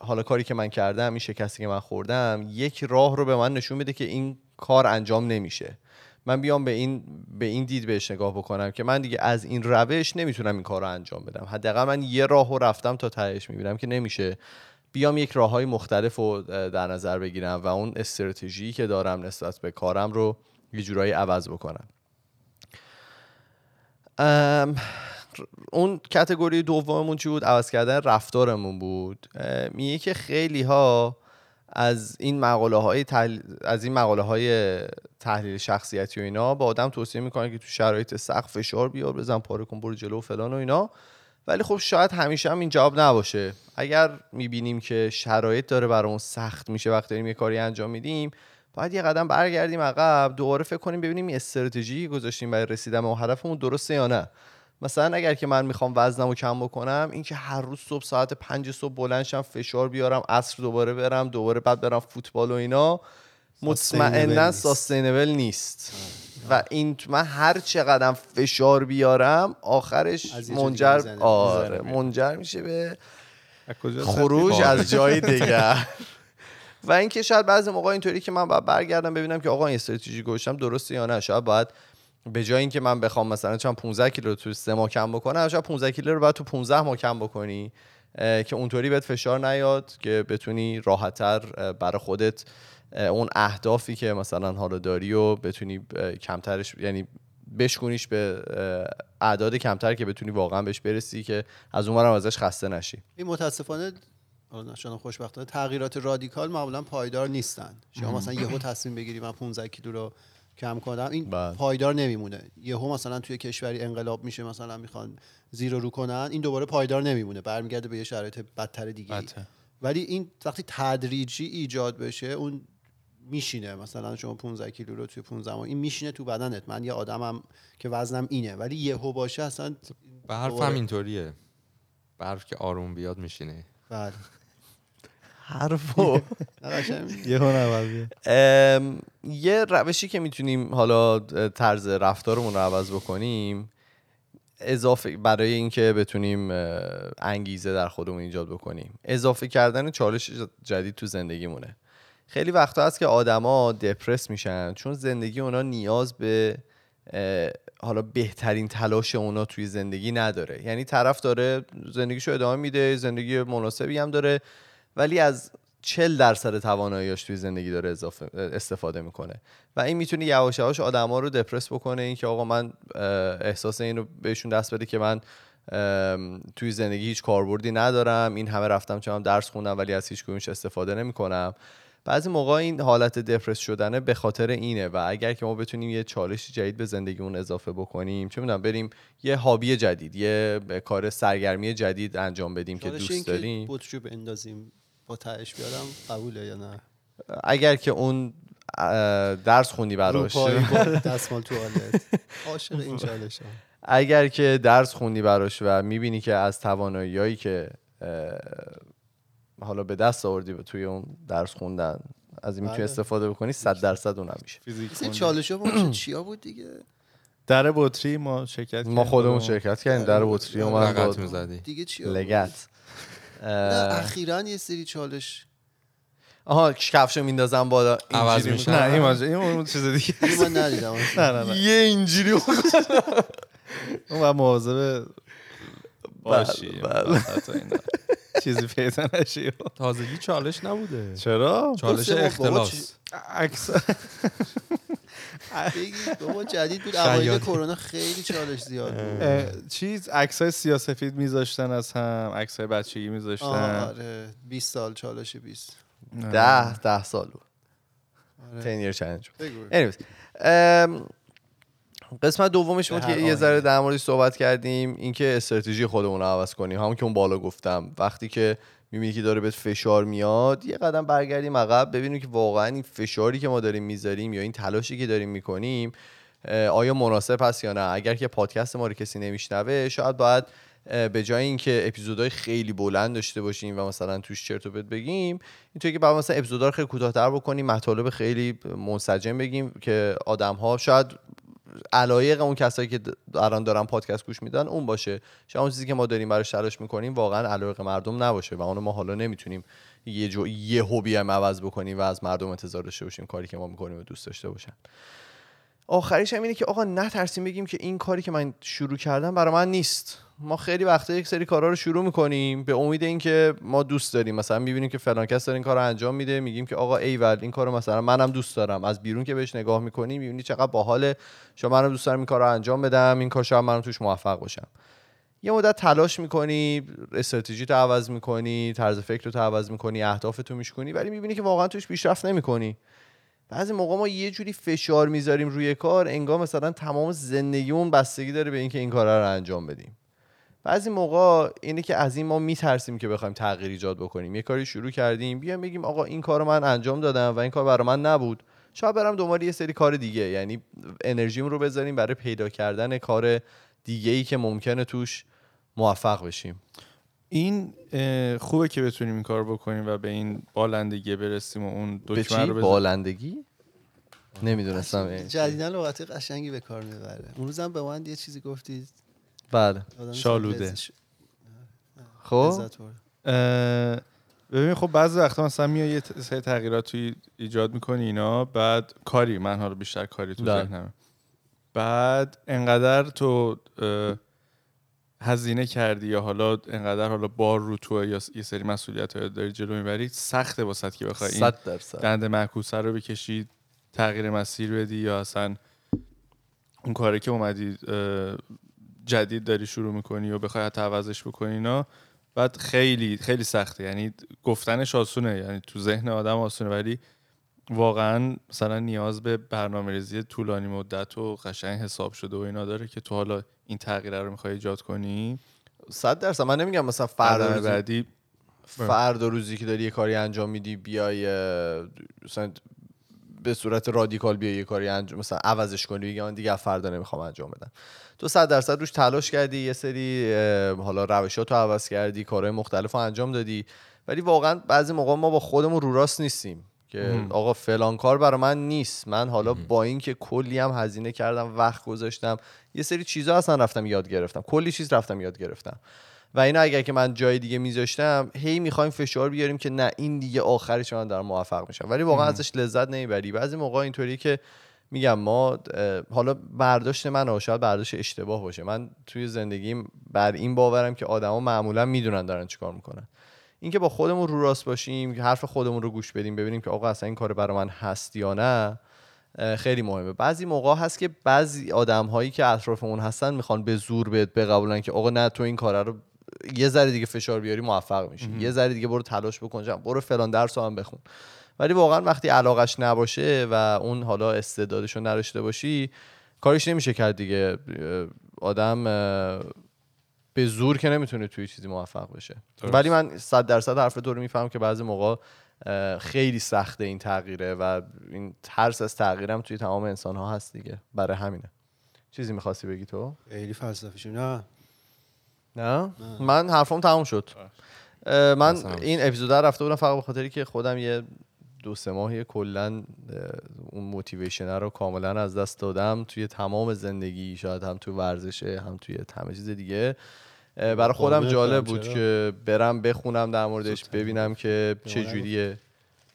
حالا کاری که من کردم این شکستی که من خوردم یک راه رو به من نشون میده که این کار انجام نمیشه. من بیام به این به این دید بهش نگاه بکنم که من دیگه از این روش نمی‌تونم این کار رو انجام بدم. حداقل من یه راه رو رفتم تا تهش می‌بینم که نمیشه. بیام یک راه های مختلف رو در نظر بگیرم و اون استراتژی که دارم نسبت به کارم رو یه جورایی عوض بکنم. اون کتگوری دوممون چی بود؟ عوض کردن رفتارمون بود. میگه که خیلی ها از این مقاله های از این مقاله های تحلیل شخصیتی و اینا با آدم توصیه می‌کنن که تو شرایط سخت فشار بیار بزن پاره کن برو جلو و فلان و اینا. ولی خب شاید همیشه هم این جواب نباشه. اگر می‌بینیم که شرایط داره برامون سخت میشه وقتی داریم یه کاری انجام میدیم باید یه قدم برگردیم عقب دوباره فکر کنیم ببینیم استراتژی گذاشتیم برای رسیدن به هدفمون درسته یا نه. مثلا اگر که من می‌خوام وزنم رو کم بکنم این که هر روز صبح ساعت پنج صبح بلندشم فشار بیارم عصر دوباره برم دوباره بعد برم فوتبال و اینا مطمئنا. ساستینبل نیست و این من هر چقدر فشار بیارم آخرش منجر. آره. منجر میشه به از کجا خروج. از جای [laughs] دیگر و اینکه شاید بعضی موقع اینطوری که من باید برگردم ببینم که آقا این استراتژی گذاشتم درسته یا نه شاید باید به جای اینکه من بخوام مثلا چند 15 کیلو رو تو سه ماه کم بکنم شاید 15 کیلو رو باید تو 15 ماه کم بکنی که اونطوری بهت فشار نیاد که بتونی راحتتر برای خودت اون اهدافی که مثلا حالا داری و بتونی کمترش یعنی بشکونیش به اعداد کمتر که بتونی واقعا بهش برسی که از اونورم ازش خسته نشی. این متاسفانه شاید خوشبختانه تغییرات رادیکال معمولا پایدار نیستن. شما مثلا یهو تصمیم بگیری من 15 کیلو رو کم کنم. این بله. پایدار نمیمونه. یهو مثلا توی کشوری انقلاب میشه مثلا می‌خوان زیرو رو کنن این دوباره پایدار نمیمونه. برمیگرده به یه شرایط بدتر دیگه بده. ولی این وقتی تدریجی ایجاد بشه اون میشینه. مثلا شما 15 کیلو رو توی 15 ماه این میشینه تو بدنت. من یه آدمم که وزنم اینه. ولی یهو باشه اصلا دوباره- هم اینطوریه. برف که آروم بیاد میشینه. بله. حرفو. [laughs] نه قشنگ یه روشی که می‌تونیم حالا طرز رفتارمون رو عوض بکنیم اضافه برای اینکه بتونیم انگیزه در خودمون ایجاد بکنیم. اضافه کردن چالش جدید تو زندگیمونه. خیلی وقتا هست که آدما دپرس میشن چون زندگی اونا نیاز به حالا بهترین تلاش اونا توی زندگی نداره. یعنی طرف داره زندگیشو ادامه میده زندگی مناسبی هم داره. ولی از 40 درصد تواناییاش توی زندگی داره اضافه استفاده می‌کنه. و این می‌تونه یواش یواش آدما رو دپرس بکنه اینکه آقا من احساس این رو بهشون دست بده که من توی زندگی هیچ کاربردی ندارم این همه رفتم چون درس خوندم ولی از هیچ کدومش استفاده نمی‌کنم. بعضی موقع این حالت دپرس شدنه به خاطر اینه و اگر که ما بتونیم یه چالش جدید به زندگیمون اضافه بکنیم چه می‌دونم بریم یه هابی جدید یه کار سرگرمی جدید انجام بدیم که دوست داریم. با تهش بیارم قبوله یا نه اگر که اون درس خوندی براش [laughs] دستمال توالت عاشق این. اگر که درس خوندی براش و می‌بینی که از تواناییایی که حالا به دست آوردی توی اون درس خوندن از این می‌تونی بله. استفاده بکنی صد درصد اونم میشه فیزیک. چالش ها [clears throat] چیا بود دیگه در بطری ما شرکت ما. خودمون شرکت کردیم در بطری اومد با می‌زدی دیگه چیا بود؟ لگت اخیرا یه سری چالش. آها کفشو میندازم بالا. عوض اینجوری میشه. نه این ماجرا این اون چیز دیگه. اینو من ندیدم. [laughs] نه نه نه. یه اینجوری اون مواظب باشی. بله. و اینا. چیزی پیدا نشی. تازگی چالش نبوده. چرا؟ چالش اختلاس. عکس. [laughs] بابا جدید بود. اوایل کرونا خیلی چالش زیاد بود. چیز عکس های سیاسفید میذاشتن از هم عکس های بچگی میذاشتن. آره 20 سال چالش 20 ده ده سال بود. آره. تنیر چلنج بگو. Anyways, ام، قسمت دومش بود که یه ذره. در موردش صحبت کردیم اینکه استراتژی خودمون رو عوض کنیم. همون که اون بالا گفتم. وقتی که می‌بینی که داره بهت فشار میاد یه قدم برگردیم عقب ببینیم که واقعا این فشاری که ما داریم می‌ذاریم یا این تلاشی که داریم می‌کنیم آیا مناسب هست یا نه؟ اگر که پادکست ما رو کسی نمیشنوه شاید باید به جای اینکه اپیزودهای خیلی بلند داشته باشیم و مثلا توش چرت و پرت بگیم اینطوری که بعد مثلا اپیزودها رو خیلی کوتاه‌تر بکنیم مطالب خیلی منسجم بگیم که آدم ها شاید علایق اون کسایی که الان دارن پادکست گوش میدن اون باشه. شاید اون چیزی که ما داریم براش تلاش می‌کنیم واقعا علایق مردم نباشه و اونو ما حالا نمی‌تونیم یه جو یه هوبی هم عوض بکنیم و از مردم انتظار داشته باشیم کاری که ما می‌کنیم و دوست داشته باشن. آخریش هم اینه که آقا نترسیم بگیم که این کاری که من شروع کردم برای من نیست. ما خیلی وقتا یک سری کارا رو شروع می‌کنیم به امید اینکه ما دوست داریم. مثلا می‌بینیم که فلان کس داره این کار رو انجام میده میگیم که آقا ایول این کارو مثلا منم دوست دارم. از بیرون که بهش نگاه می‌کنیم می‌بینی چقدر باحاله. شما منم دوست دارم این کار رو انجام بدم این کار شاید منم توش موفق باشم. یه مدت تلاش می‌کنی استراتژی تو عوض می‌کنی طرز فکر رو عوض می‌کنی اهداف تو میشکنی ولی می‌بینی که واقعا توش پیشرفت نمی‌کنی. بعضی موقع ما یه جوری فشار می‌ذاریم روی کار انگار مثلا تمام زندگیمون بستگی داره به اینکه این کارا رو انجام بدیم. بعضی موقع اینه که از این ما میترسیم که بخوایم تغییر ایجاد بکنیم. یه کاری شروع کردیم بیایم بگیم آقا این کار رو من انجام دادم و این کار برای من نبود. شاید برم دنبال یه سری کار دیگه یعنی انرژیم رو بذاریم برای پیدا کردن کار دیگه ای که ممکنه توش موفق بشیم. این خوبه که بتونیم این کار بکنیم و به این بالندگی برسیم و اون به دکمه چی؟ رو بزنیم بالندگی؟ نمی‌دونستم. جدیدا لغت قشنگی به کار می‌بره. اون روزم به من یه چیزی گفتید بله. شالوده. خب؟ ببین خب بعضی وقتا مثلا میای یه سری تغییرات توی ایجاد می‌کنی اینا بعد کاری من حالا بیشتر کاری تو بله. ذهنمه. بعد انقدر تو هزینه کردی یا حالا انقدر حالا بار رو تو یا یه سری مسئولیت رو داری جلو می‌بری سخته واسط که بخوای این دنده معکوسه رو بکشی تغییر مسیر بدی یا اصلا اون کاری که اومدی جدید داری شروع می‌کنی و بخوای حتی عوضش بکنی اینا بعد خیلی خیلی سخته. یعنی گفتنش آسونه. یعنی تو ذهن آدم آسونه. ولی واقعا مثلا نیاز به برنامه ریزی طولانی مدت و قشنگ حساب شده و اینا داره که تو حالا این تغییره رو می‌خوای ایجاد کنی. صد درصد. من نمیگم مثلا فردا بعدی فردا روزی که داری یه کاری انجام میدی بیای مثلا به صورت رادیکال بیای یه کاری انجام مثلا عوضش کنی بگی من دیگه از فردا نمی‌خوام انجام بدم. تو صد درصد روش تلاش کردی یه سری حالا روشاتو عوض کردی کارهای مختلف رو انجام دادی. ولی واقعا بعضی موقع ما با خودمون رو راست نیستیم که آقا فلان کار برای من نیست. من حالا با اینکه کلی هم هزینه کردم وقت گذاشتم یه سری چیزا اصلا رفتم یاد گرفتم. کلی چیز رفتم یاد گرفتم. و اینا اگر که من جای دیگه میذاشتم هی می‌خوایم فشار بیاریم که نه این دیگه آخرش من دارم موفق میشم ولی واقعا ازش لذت نمی‌بری. بعضی موقع اینطوری که میگم ما حالا برداشت من و شاید برداشت اشتباه باشه. من توی زندگیم بر این باورم که آدما معمولا می‌دونن دارن چیکار می‌کنن. اینکه با خودمون رو راست باشیم حرف خودمون رو گوش بدیم ببینیم که آقا اصلا این کار برای من هست یا نه خیلی مهمه. بعضی موقع هست که بعضی آدم هایی که اطرافمون هستن می‌خوان به زور بهت بقبولن که آقا نه تو این کار رو یه ذره دیگه فشار بیاری موفق میشی. یه ذره دیگه برو تلاش بکن. برو فلان درس رو هم بخون. ولی واقعا وقتی علاقش نباشه و اون حالا استعدادش رو نداشته باشی کارش نمیشه کرد دیگه. آدم به زور که نمی‌تونه توی چیزی موفق بشه. درست. ولی من صد درصد حرف تو رو میفهم که بعضی موقع خیلی سخته این تغییره و این ترس از تغییرم توی تمام انسان ها هست دیگه. برای همینه. چیزی می‌خواستی بگی تو؟ خیلی فلسفی شد نه؟ نه. من حرفم تموم شد. اه، من این اپیزود رو رفته بودم فقط به خاطری که خودم یه دو سه ماهی کلا اون موتیویشن رو کاملا از دست دادم توی تمام زندگی شاید هم توی ورزشه هم توی همه چیز دیگه. برای خودم جالب بود چرا؟ که برم بخونم در موردش ببینم که به چه جوریه.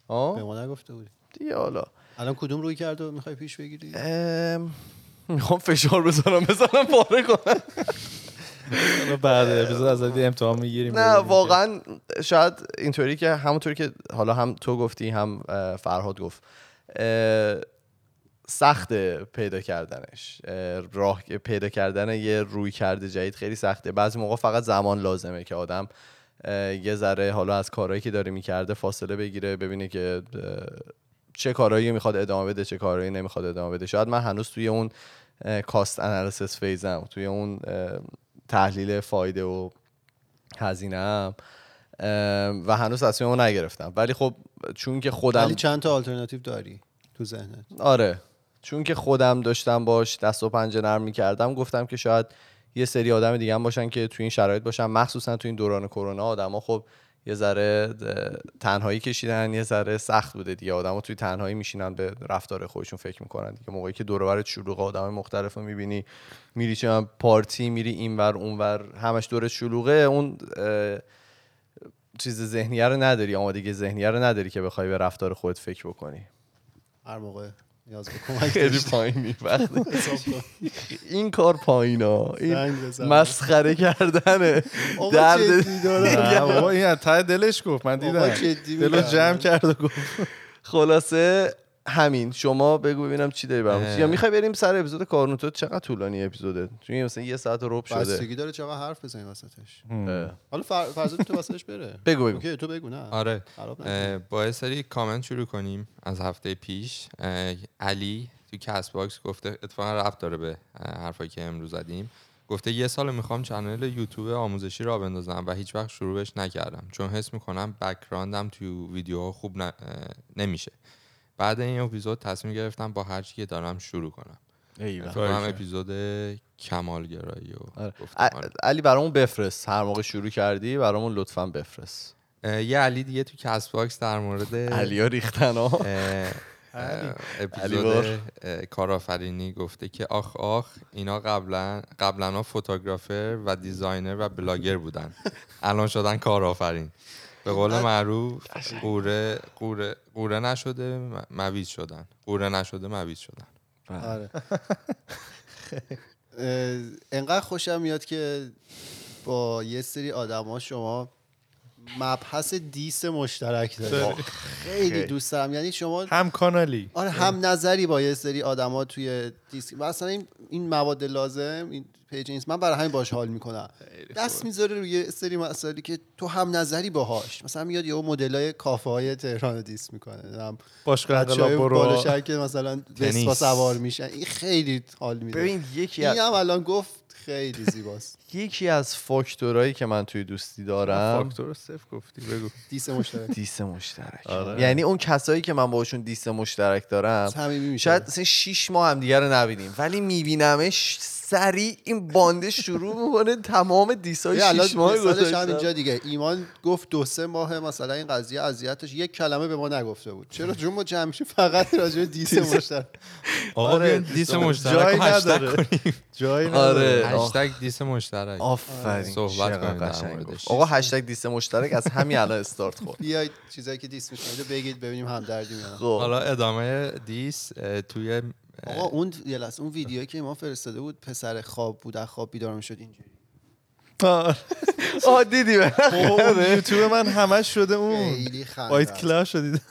به آه؟ ما نگفته بودی. دیگه حالا. الان کدوم روی کرد و می‌خوای پیش بگیری؟ ام، می‌خوام فشار بزنم بزنم پاره کنم. [laughs] بعد اپیزود از امتحان می‌گیریم نه واقعا شاید اینطوری که همونطوری که حالا هم تو گفتی هم فرهاد گفت سخت پیدا کردنش. اه، راه پیدا کردن یه روی کرده جدید خیلی سخته. بعضی موقع فقط زمان لازمه که آدم یه ذره حالا از کارهایی که داره می‌کرده فاصله بگیره ببینه که چه کارهایی می‌خواد ادامه بده چه کارهایی نمی‌خواد ادامه بده. شاید من هنوز توی اون کاست انالیسیس فیزم توی اون تحلیل فایده و هزینه و هنوز تصمیمو نگرفتم. ولی خب چون که خودم ولی چند تا آلترناتیو داری تو ذهنت؟ آره. چون که خودم داشتم باش دست و پنجه نرم می‌کردم گفتم که شاید یه سری آدم دیگه هم باشن که توی این شرایط باشن. مخصوصا توی این دوران کرونا آدما خب یه ذره تنهایی کشیدن یه ذره سخت بوده دیگه. آدما توی تنهایی میشینن به رفتار خودشون فکر می‌کنن دیگه. موقعی که دور و شلوغ آدم مختلف رو می‌بینی میری چه پارتی میری اینور اونور همش دورت شلوغه. اون چیز ذهنیه رو نداری آمادگی ذهنیه رو نداری که بخوای به رفتار خودت فکر بکنی. هر موقع. نیاز به کمک خیلی. پایینی وقت حساب کن. این کار پایین ها این. مسخره کردنه درد بابا این از ته دلش گفت من دیدم دلو. جمع کرد و گفت خلاصه همین. شما بگو ببینم چی داری برام. یا می‌خوای بریم سر اپیزود کارون تو چقدر طولانی اپیزوده؟ چون این مثلا یه ساعت و ربع شده. بستگی داره چقدر حرف بزنیم وسطش. حالا فر... فرض تو وسطش بره. [laughs] بگو بگو. اوکی تو بگو نه. آره. با یه سری کامنت شروع کنیم از هفته پیش. علی تو Castbox گفته اتفاقا ربط داره به حرفایی که امروز زدیم. گفته یه سال می‌خوام channel یوتیوب آموزشی راه بندازم و هیچ وقت شروعش نکردم. چون حس می‌کنم background م تو ویدیوها خوب ن- نمیشه. بعد این اپیزود تصمیم گرفتم با هر چی که دارم شروع کنم. فکر کنم اپیزود کمالگرایی و آره. علی برامون بفرست. هر موقع شروع کردی برامون لطفا بفرست. یه علی دیگه تو Castbox در مورد علی ها. ریختن ها. اپیزود کارآفرینی گفته که آخ آخ اینا قبلا قبلا photographer و designer و بلاگر بودن. [laughs] الان شدن کارآفرین. به قول معروف غوره غوره غوره نشده مویز شدن. غوره نشده مویز شدن. آره. [laughs] اه، انقدر خوشم میاد که با یه سری آدما شما مبحث diss مشترک داره. خیلی. خیلی. دوست دارم. یعنی شما هم کانالی. آره هم نظری با یه سری آدما توی diss. مثلا این این مواد لازم این page اینستا. من برای همین باش حال می‌کنم. دست می‌ذاره روی یه سری مسائلی که تو هم نظری باهاش. مثلا میاد یه مدلای کافه های تهران رو diss می‌کنه. باشگاه انقلاب بالا برو شهر که مثلا. وسپا سوار میشن. این خیلی حال میده. ببین یکی این هم الان گفت خیلی زیباست. [laughs] یکی از فاکتورایی که من توی دوستی دارم فاکتور صفر گفتی بگو. دیس مشترک. دیس مشترک. آره. یعنی اون کسایی که من باشون دیس مشترک دارم شاید مثلا 6 ماه هم دیگه رو نبینیم ولی میبینمش سریع این بانده شروع می‌کنه تمام دیسای 6 ماه گذاشتم اینجا دیگه. ایمان گفت دو سه ماه مثلا این قضیه اذیتش یک کلمه به ما نگفته بود. چرا؟ چون ما جمع فقط راجع به دیس مشترک. آقا آره، دیس. مشترک جایی رو هشتگ نداره. کنیم. جایی آره. نداره هشتگ دیس مشترک. آفرین. صحبت کنیم. آقا هشتگ دیس مشترک از همین الان استارت خورد. بیاید چیزایی که دیس می‌کنید رو بگید ببینیم همدردی یا نه خب. حالا ادامه دیس توی آقا اون یه لحظه اون ویدیویی که ما فرستاده بود پسر خواب بود از خواب بیدار می‌شد اینجوری. آه. دیدی اون یوتیوب من همش شده اون. خیلی خنده وایت. کلاش شدید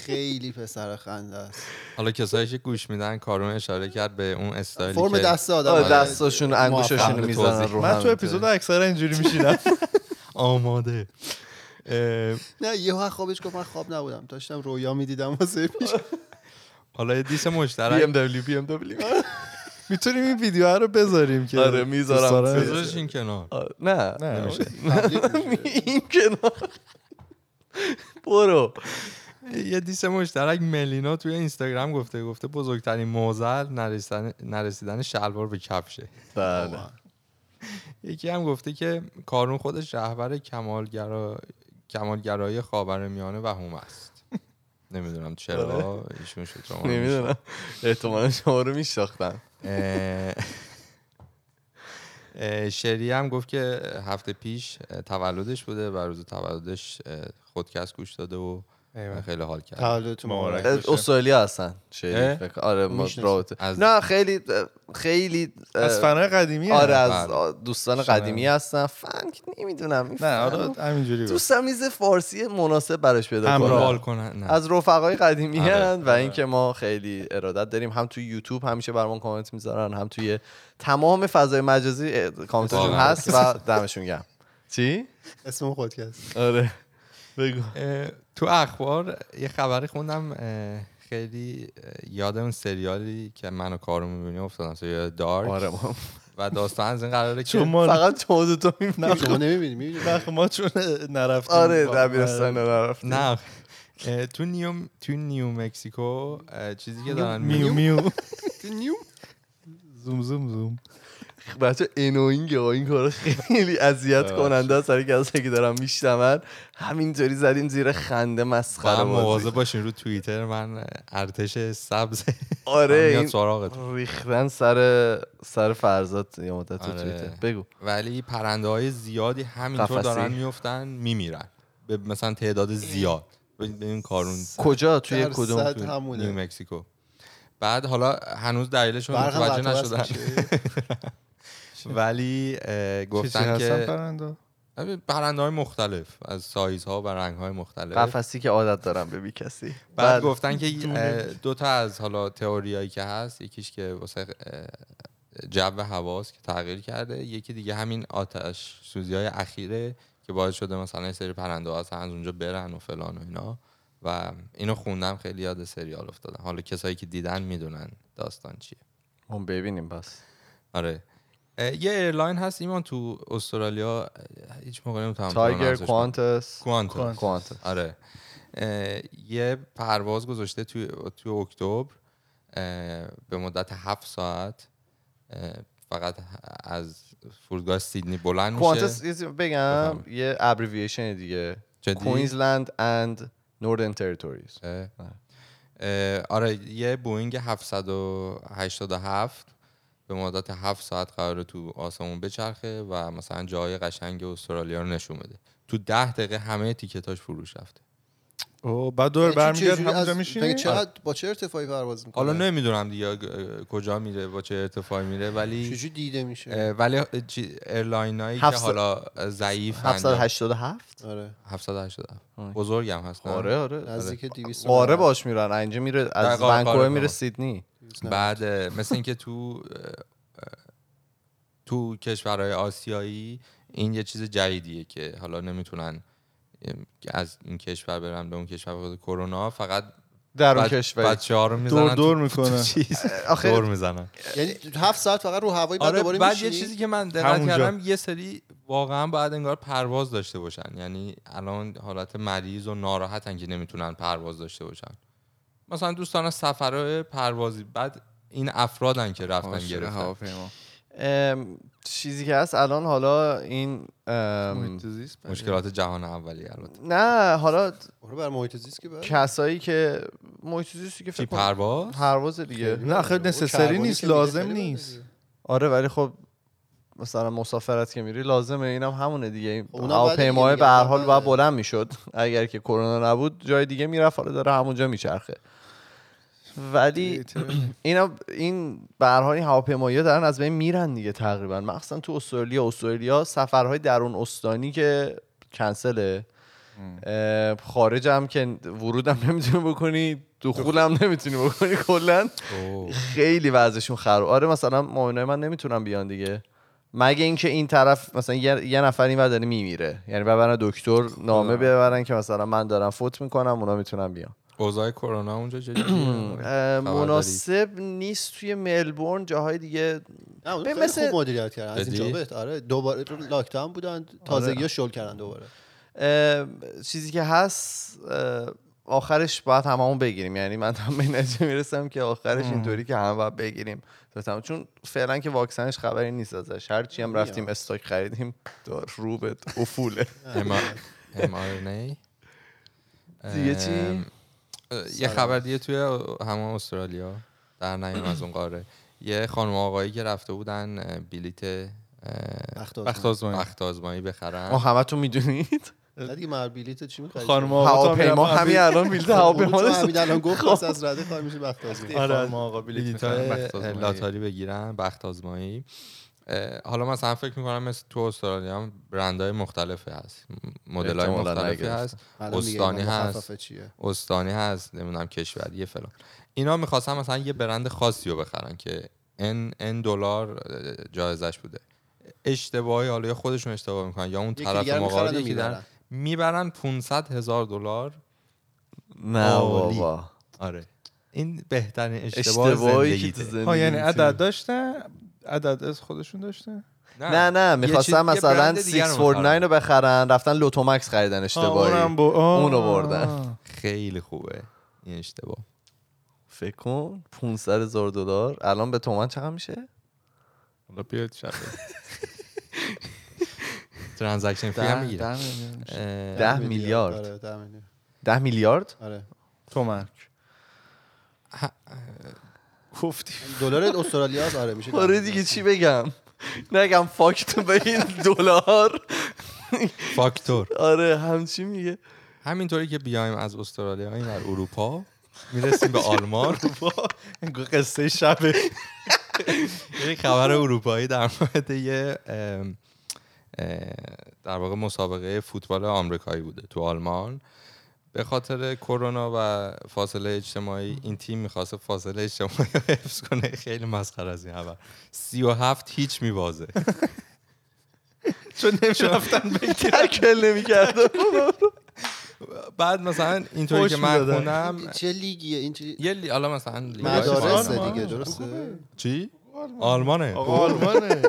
خیلی پسر خنده است. حالا کسایی که گوش میدن کارون اشاره کرد به اون استایلی فرم که دست آدم آره. دستاشون انگوشاشون می‌زنن. رو من تو اپیزود اکثر اینجوری میشینم. [laughs] آماده. نه یه خوابش گفت من خواب نبودم. داشتم رویا می‌دیدم واسه پیش. حالا یه دیس بی ام مشترک دبلیو بی ام دبلیو. [laughs] می‌تونیم این ویدیو رو بذاریم که آره، می‌ذارم. بذارش این کنار. نه. نه نمیشه. [laughs] این کنار. برو. یه دیس مشترک ملینا توی اینستاگرام گفته گفته بزرگترین موزل نرسیدن, نرسیدن شلوار به کفشه. بله. یکی هم گفته که کارون خودش رهبر کمالگرا... کمالگرایی خاورمیانه و هوم است. نمی‌دونم چرا ایشون شد شما نمی‌دونم. احتمالا شما رو میشناختن. شری هم گفت که هفته پیش تولدش بوده و روز تولدش خودکست گوش داده و ایول. خیلی حال کرد تولدتون مبارک. استرالیا هستن آره ما. رابطه از- نه خیلی خیلی از فنای قدیمی آره. از بله. دوستان. قدیمی هستن فنک نمی‌دونم نه آره همینجوری. دوستم میز فارسی مناسب براش پیدا همراه. کنم حال کنن نه. از رفقای قدیمی آره. هن و اینکه ما خیلی ارادت داریم هم توی یوتیوب همیشه برامون کامنت می‌ذارن هم توی تمام فضای مجازی کامنتشون. هست و دمشون گرم چی اسم خودکست آره بگو تو اخبار یه خبری خوندم خیلی اه، یاد اون سریالی که من و کارو می‌بینیم افتادم سریال دارک. آره ما و داستان از این قراره که چون ما فقط تو دو تا می‌بینم شما نمی‌بینی می‌بینی. وقت ما چون نرفتیم. آره با- دبیرستان نرفتیم. نه. تو نیو تو نیو مکسیکو چیزی که دارن میو میو میو نیو؟ زوم زوم زوم. بچه انوینگ این کار خیلی اذیت کننده است. برای کسایی که دارم میشنون همینطوری زدین زیر خنده مسخره بازی. مواظب باشین رو توییتر من ارتش سبز. آره این ریختن سر سر فرزاد یه مدت تو آره. توییتر. بگو. ولی پرنده های زیادی همینطور. دارن میفتن میمیرن. به مثلا تعداد زیاد. به این کارون. کجا؟ توی کدوم همونه. نیو مکسیکو. بعد حالا هنوز دلیلش رو برقم متوجه و نشدن. ولی گفتن که پرنده؟ پرنده های مختلف از سایزها و رنگ های مختلف. قفسی که عادت دارم به بی کسی. بعد بله. گفتن که [laughs] دو تا از حالا تئوریایی که هست یکیش که واسه جو هواست که تغییر کرده یکی دیگه همین آتش سوزی های اخیره که باعث شده مثلا یه سری پرنده ها از اونجا برن و فلان و اینا. و اینو خوندم خیلی یاد سریال افتادم. حالا کسایی که دیدن می‌دونن داستان چیه. اون ببینیم پس آره. یه airline هست ایمان تو استرالیا هیچ موقع نمی‌تونم تایگر Qantas Qantas آره. یه پرواز گذاشته توی توی اکتبر به مدت هفت ساعت. فقط از فرودگاه سیدنی بلند Qantas میشه چیزی بگم یه abbreviation دیگه؟ Queensland and Northern Territories آره یه بوینگ 787 به مدت هفت ساعت قراره تو آسمون بچرخه و مثلا جای قشنگ استرالیا رو نشون بده. تو ده دقیقه همه ticket اش فروش رفته. او بعد دور یعنی برمیگرد همونجا میشینی؟ مگه چقدر با چه ارتفاعی پرواز می‌کنه؟ حالا نمی‌دونم دیگه کجا میره با چه ارتفاعی میره ولی چجوری دیده میشه؟ ولی چی- ایرلاین هایی که حالا ضعیف 787 آره. 787 آه. بزرگم هستن. آره آره نزدیک 200 قاره باش میرن. اینجا میره از ونکوور میره. سیدنی. بعد مثل اینکه تو تو کشورهای آسیایی این یه چیز جدیدیه که حالا نمی‌تونن از این کشور برن به اون کشور بخاطر کرونا فقط در اون کشور بچه ها رو می‌زنن دور دور می‌کنه. [laughs] آخه- دور می‌زنن. یعنی هفت ساعت فقط رو هوایی بعد آره دوباره بعد یه چیزی که من دقت. کردم یه سری واقعا باید انگار پرواز داشته باشن. یعنی الان حالت مریض و ناراحتن که نمی‌تونن پرواز داشته باشن. مثلا دوستان سفرهای پروازی بعد این افرادن که رفتن گرفتن. چیزی که هست الان حالا این. مشکلات جهان اولی البته. نه حالا بر محیط زیست که کسایی که محیط زیستی که فکر پرواز؟ پرواز دیگه. نه اون نسسری نیست لازم خیلی نیست. آره ولی خب مثلا مسافرت که میری لازمه اینم همونه دیگه. این خب هواپیمای دیگه به هر حال بعد. باید بلند می‌شد. اگر که کرونا نبود جای دیگه می‌رفت حالا داره همونجا میچرخه. ولی [clears throat] اینا این به هر این هواپیمایی دارن از بین میرن دیگه تقریبا. مخصوصا تو استرالیا. استرالیا سفرهای درون استانی که کنسله. خارج هم که ورود هم نمی‌تونی بکنی دخول. هم نمی‌تونی بکنی کلا. خیلی وضعشون خراب. آره مثلا مامانای من نمی‌تونن بیان دیگه. مگه اینکه این طرف مثلا یه, نفر این داره میمیره. یعنی ببرن دکتر نامه ببرن که مثلا من دارم فوت می‌کنم اونا می‌تونن بیان. اوضاع کرونا اونجا مناسب نیست توی ملبورن جاهای دیگه. به مثل- خوب مدیریت کردن. از؟ اینجا بهت آره دوباره لاکداون بودن تازگی شل کردن دوباره. چیزی که هست آخرش باید هممون بگیریم. یعنی من هم به نتیجه می‌رسم که آخرش اینطوری که همه باید بگیریم. چون فعلا که واکسنش خبری نیست ازش. هر چی هم رفتیم استاک خریدیم دار رو به افوله [laughs] دیگه چی؟ یه خبر دیگه توی همون استرالیا در نیم از اون قاره. یه خانم آقایی که رفته بودن بلیت بخت آزمایی. آزمایی بخت آزمایی بخرن ما همتون می‌دونید؟ نه دیگه مر بلیت چی می‌خری خانم آقا هواپیما همین الان بیلد هواپیما همین الان گفت واسه از رده کار میشه بخت آزمایی آره. خانم آقا بلیت های لاتاری بگیرن بخت آزمایی حالا مثلا فکر می‌کنم مثل تو استرالیا هم برندهای مختلفی هست. مدل های مختلفی. هست. استانی هست. استانی هست نمی‌دونم کشوری فلان. اینا می‌خواستن مثلا یه برند خاصی رو بخرن که ان ان دلار جایزش بوده. اشتباهی حالا یا خودشون اشتباه می‌کنن یا اون طرف مقابل یکی در می‌برن. می‌برن 500 هزار دلار. نه. بابا. آره. این بهترین اشتباه اشتباهی که زندگیته. تو زندگی ها یعنی عدد داشته؟ عدد از خودشون داشته؟ نه. نه چیز- یه مثلا برند دیگر رو 649 رو بخرن رفتن Lotto Max خریدن اشتباهی. آه، اونم با- اونو بردن. [laughs] خیلی خوبه این اشتباه. فکر کن 500 هزار دلار. الان به تومن چقدر میشه؟ حالا بیاید شب. transaction fee هم می‌گیره. ده میلیون میشه. ده میلیارد. آره ده میلیارد. 10 میلیارد؟ آره. تومن. گفتی. دلار استرالیا هست؟ آره میشه آره. دیگه چی بگم؟ نگم فاکت به این دلار. فاکتور. آره همچی میگه. همینطوری که بیایم از استرالیا این در اروپا می‌رسیم به آلمان. [laughs] قصه شبه. [laughs] یک خبر اروپایی در مورد یه در واقع مسابقه فوتبال آمریکایی بوده تو آلمان. به خاطر کرونا و فاصله اجتماعی این تیم می‌خواسته فاصله اجتماعی رو حفظ کنه. خیلی مسخره از این خبر. سی و هفت هیچ میبازه. چون نمی‌رفتن تکل نمی‌کردم بعد مثلا اینطوری که من. خوندم چه لیگیه؟ این چه یه لی... حالا مثلا فارسی. دیگه درسته؟ چی؟ آلمانه. آلمانه.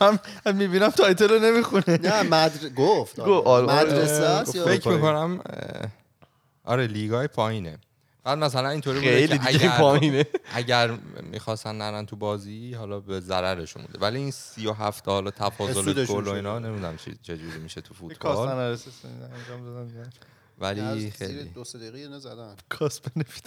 [laughs] من می‌بینم تایتل رو نمی‌خونه. نه مدر گفت. مدرسه است یا فکر می‌کنم آره لیگای پایینه. بعد مثلا اینطوری بوده خیلی که دیگه اگر پایینه. اگر می‌خواستن نرن تو بازی حالا به ضررشون بوده. ولی این سی و هفت حالا تفاضل گل و. اینا نمی‌دونم چی چجوری میشه تو فوتبال. ولی زیر خیلی. دو سه دقیقه اینو زدن کاست بنفیت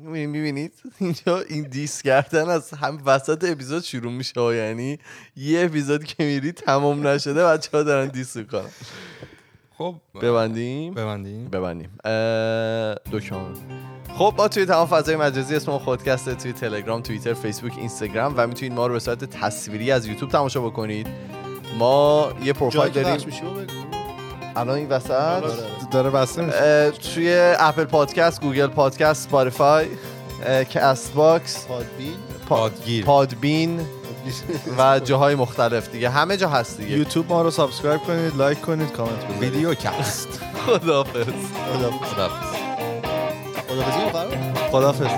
می‌بینید؟ اینجا این دیس کردن از هم وسط اپیزود شروع میشه. یعنی یه اپیزود که میری تمام نشده بچه ها دارن دیس می‌کنن. خب ببندیم؟ ببندیم. ببندیم. دکمه خب ما توی تمام فضای مجازی اسم ما خودکست‌ه توی تلگرام توییتر فیسبوک اینستاگرام و می‌تونید ما رو به صورت تصویری از یوتیوب تماشا بکنید. ما یه پروفایل داریم. الان این وسط؟ داره بسته میشه. توی اپل پادکست گوگل پادکست Spotify اه، کست باکس پادبین. پا- پادگیر. پادبین [laughs] و جاهای مختلف دیگه. همه جا هست دیگه. یوتیوب ما رو subscribe کنید لایک کنید کامنت بذارید. ویدیو کست. [laughs] خداحافظ. خدا خداحافظ. خدا بزنیم فرار خدافظ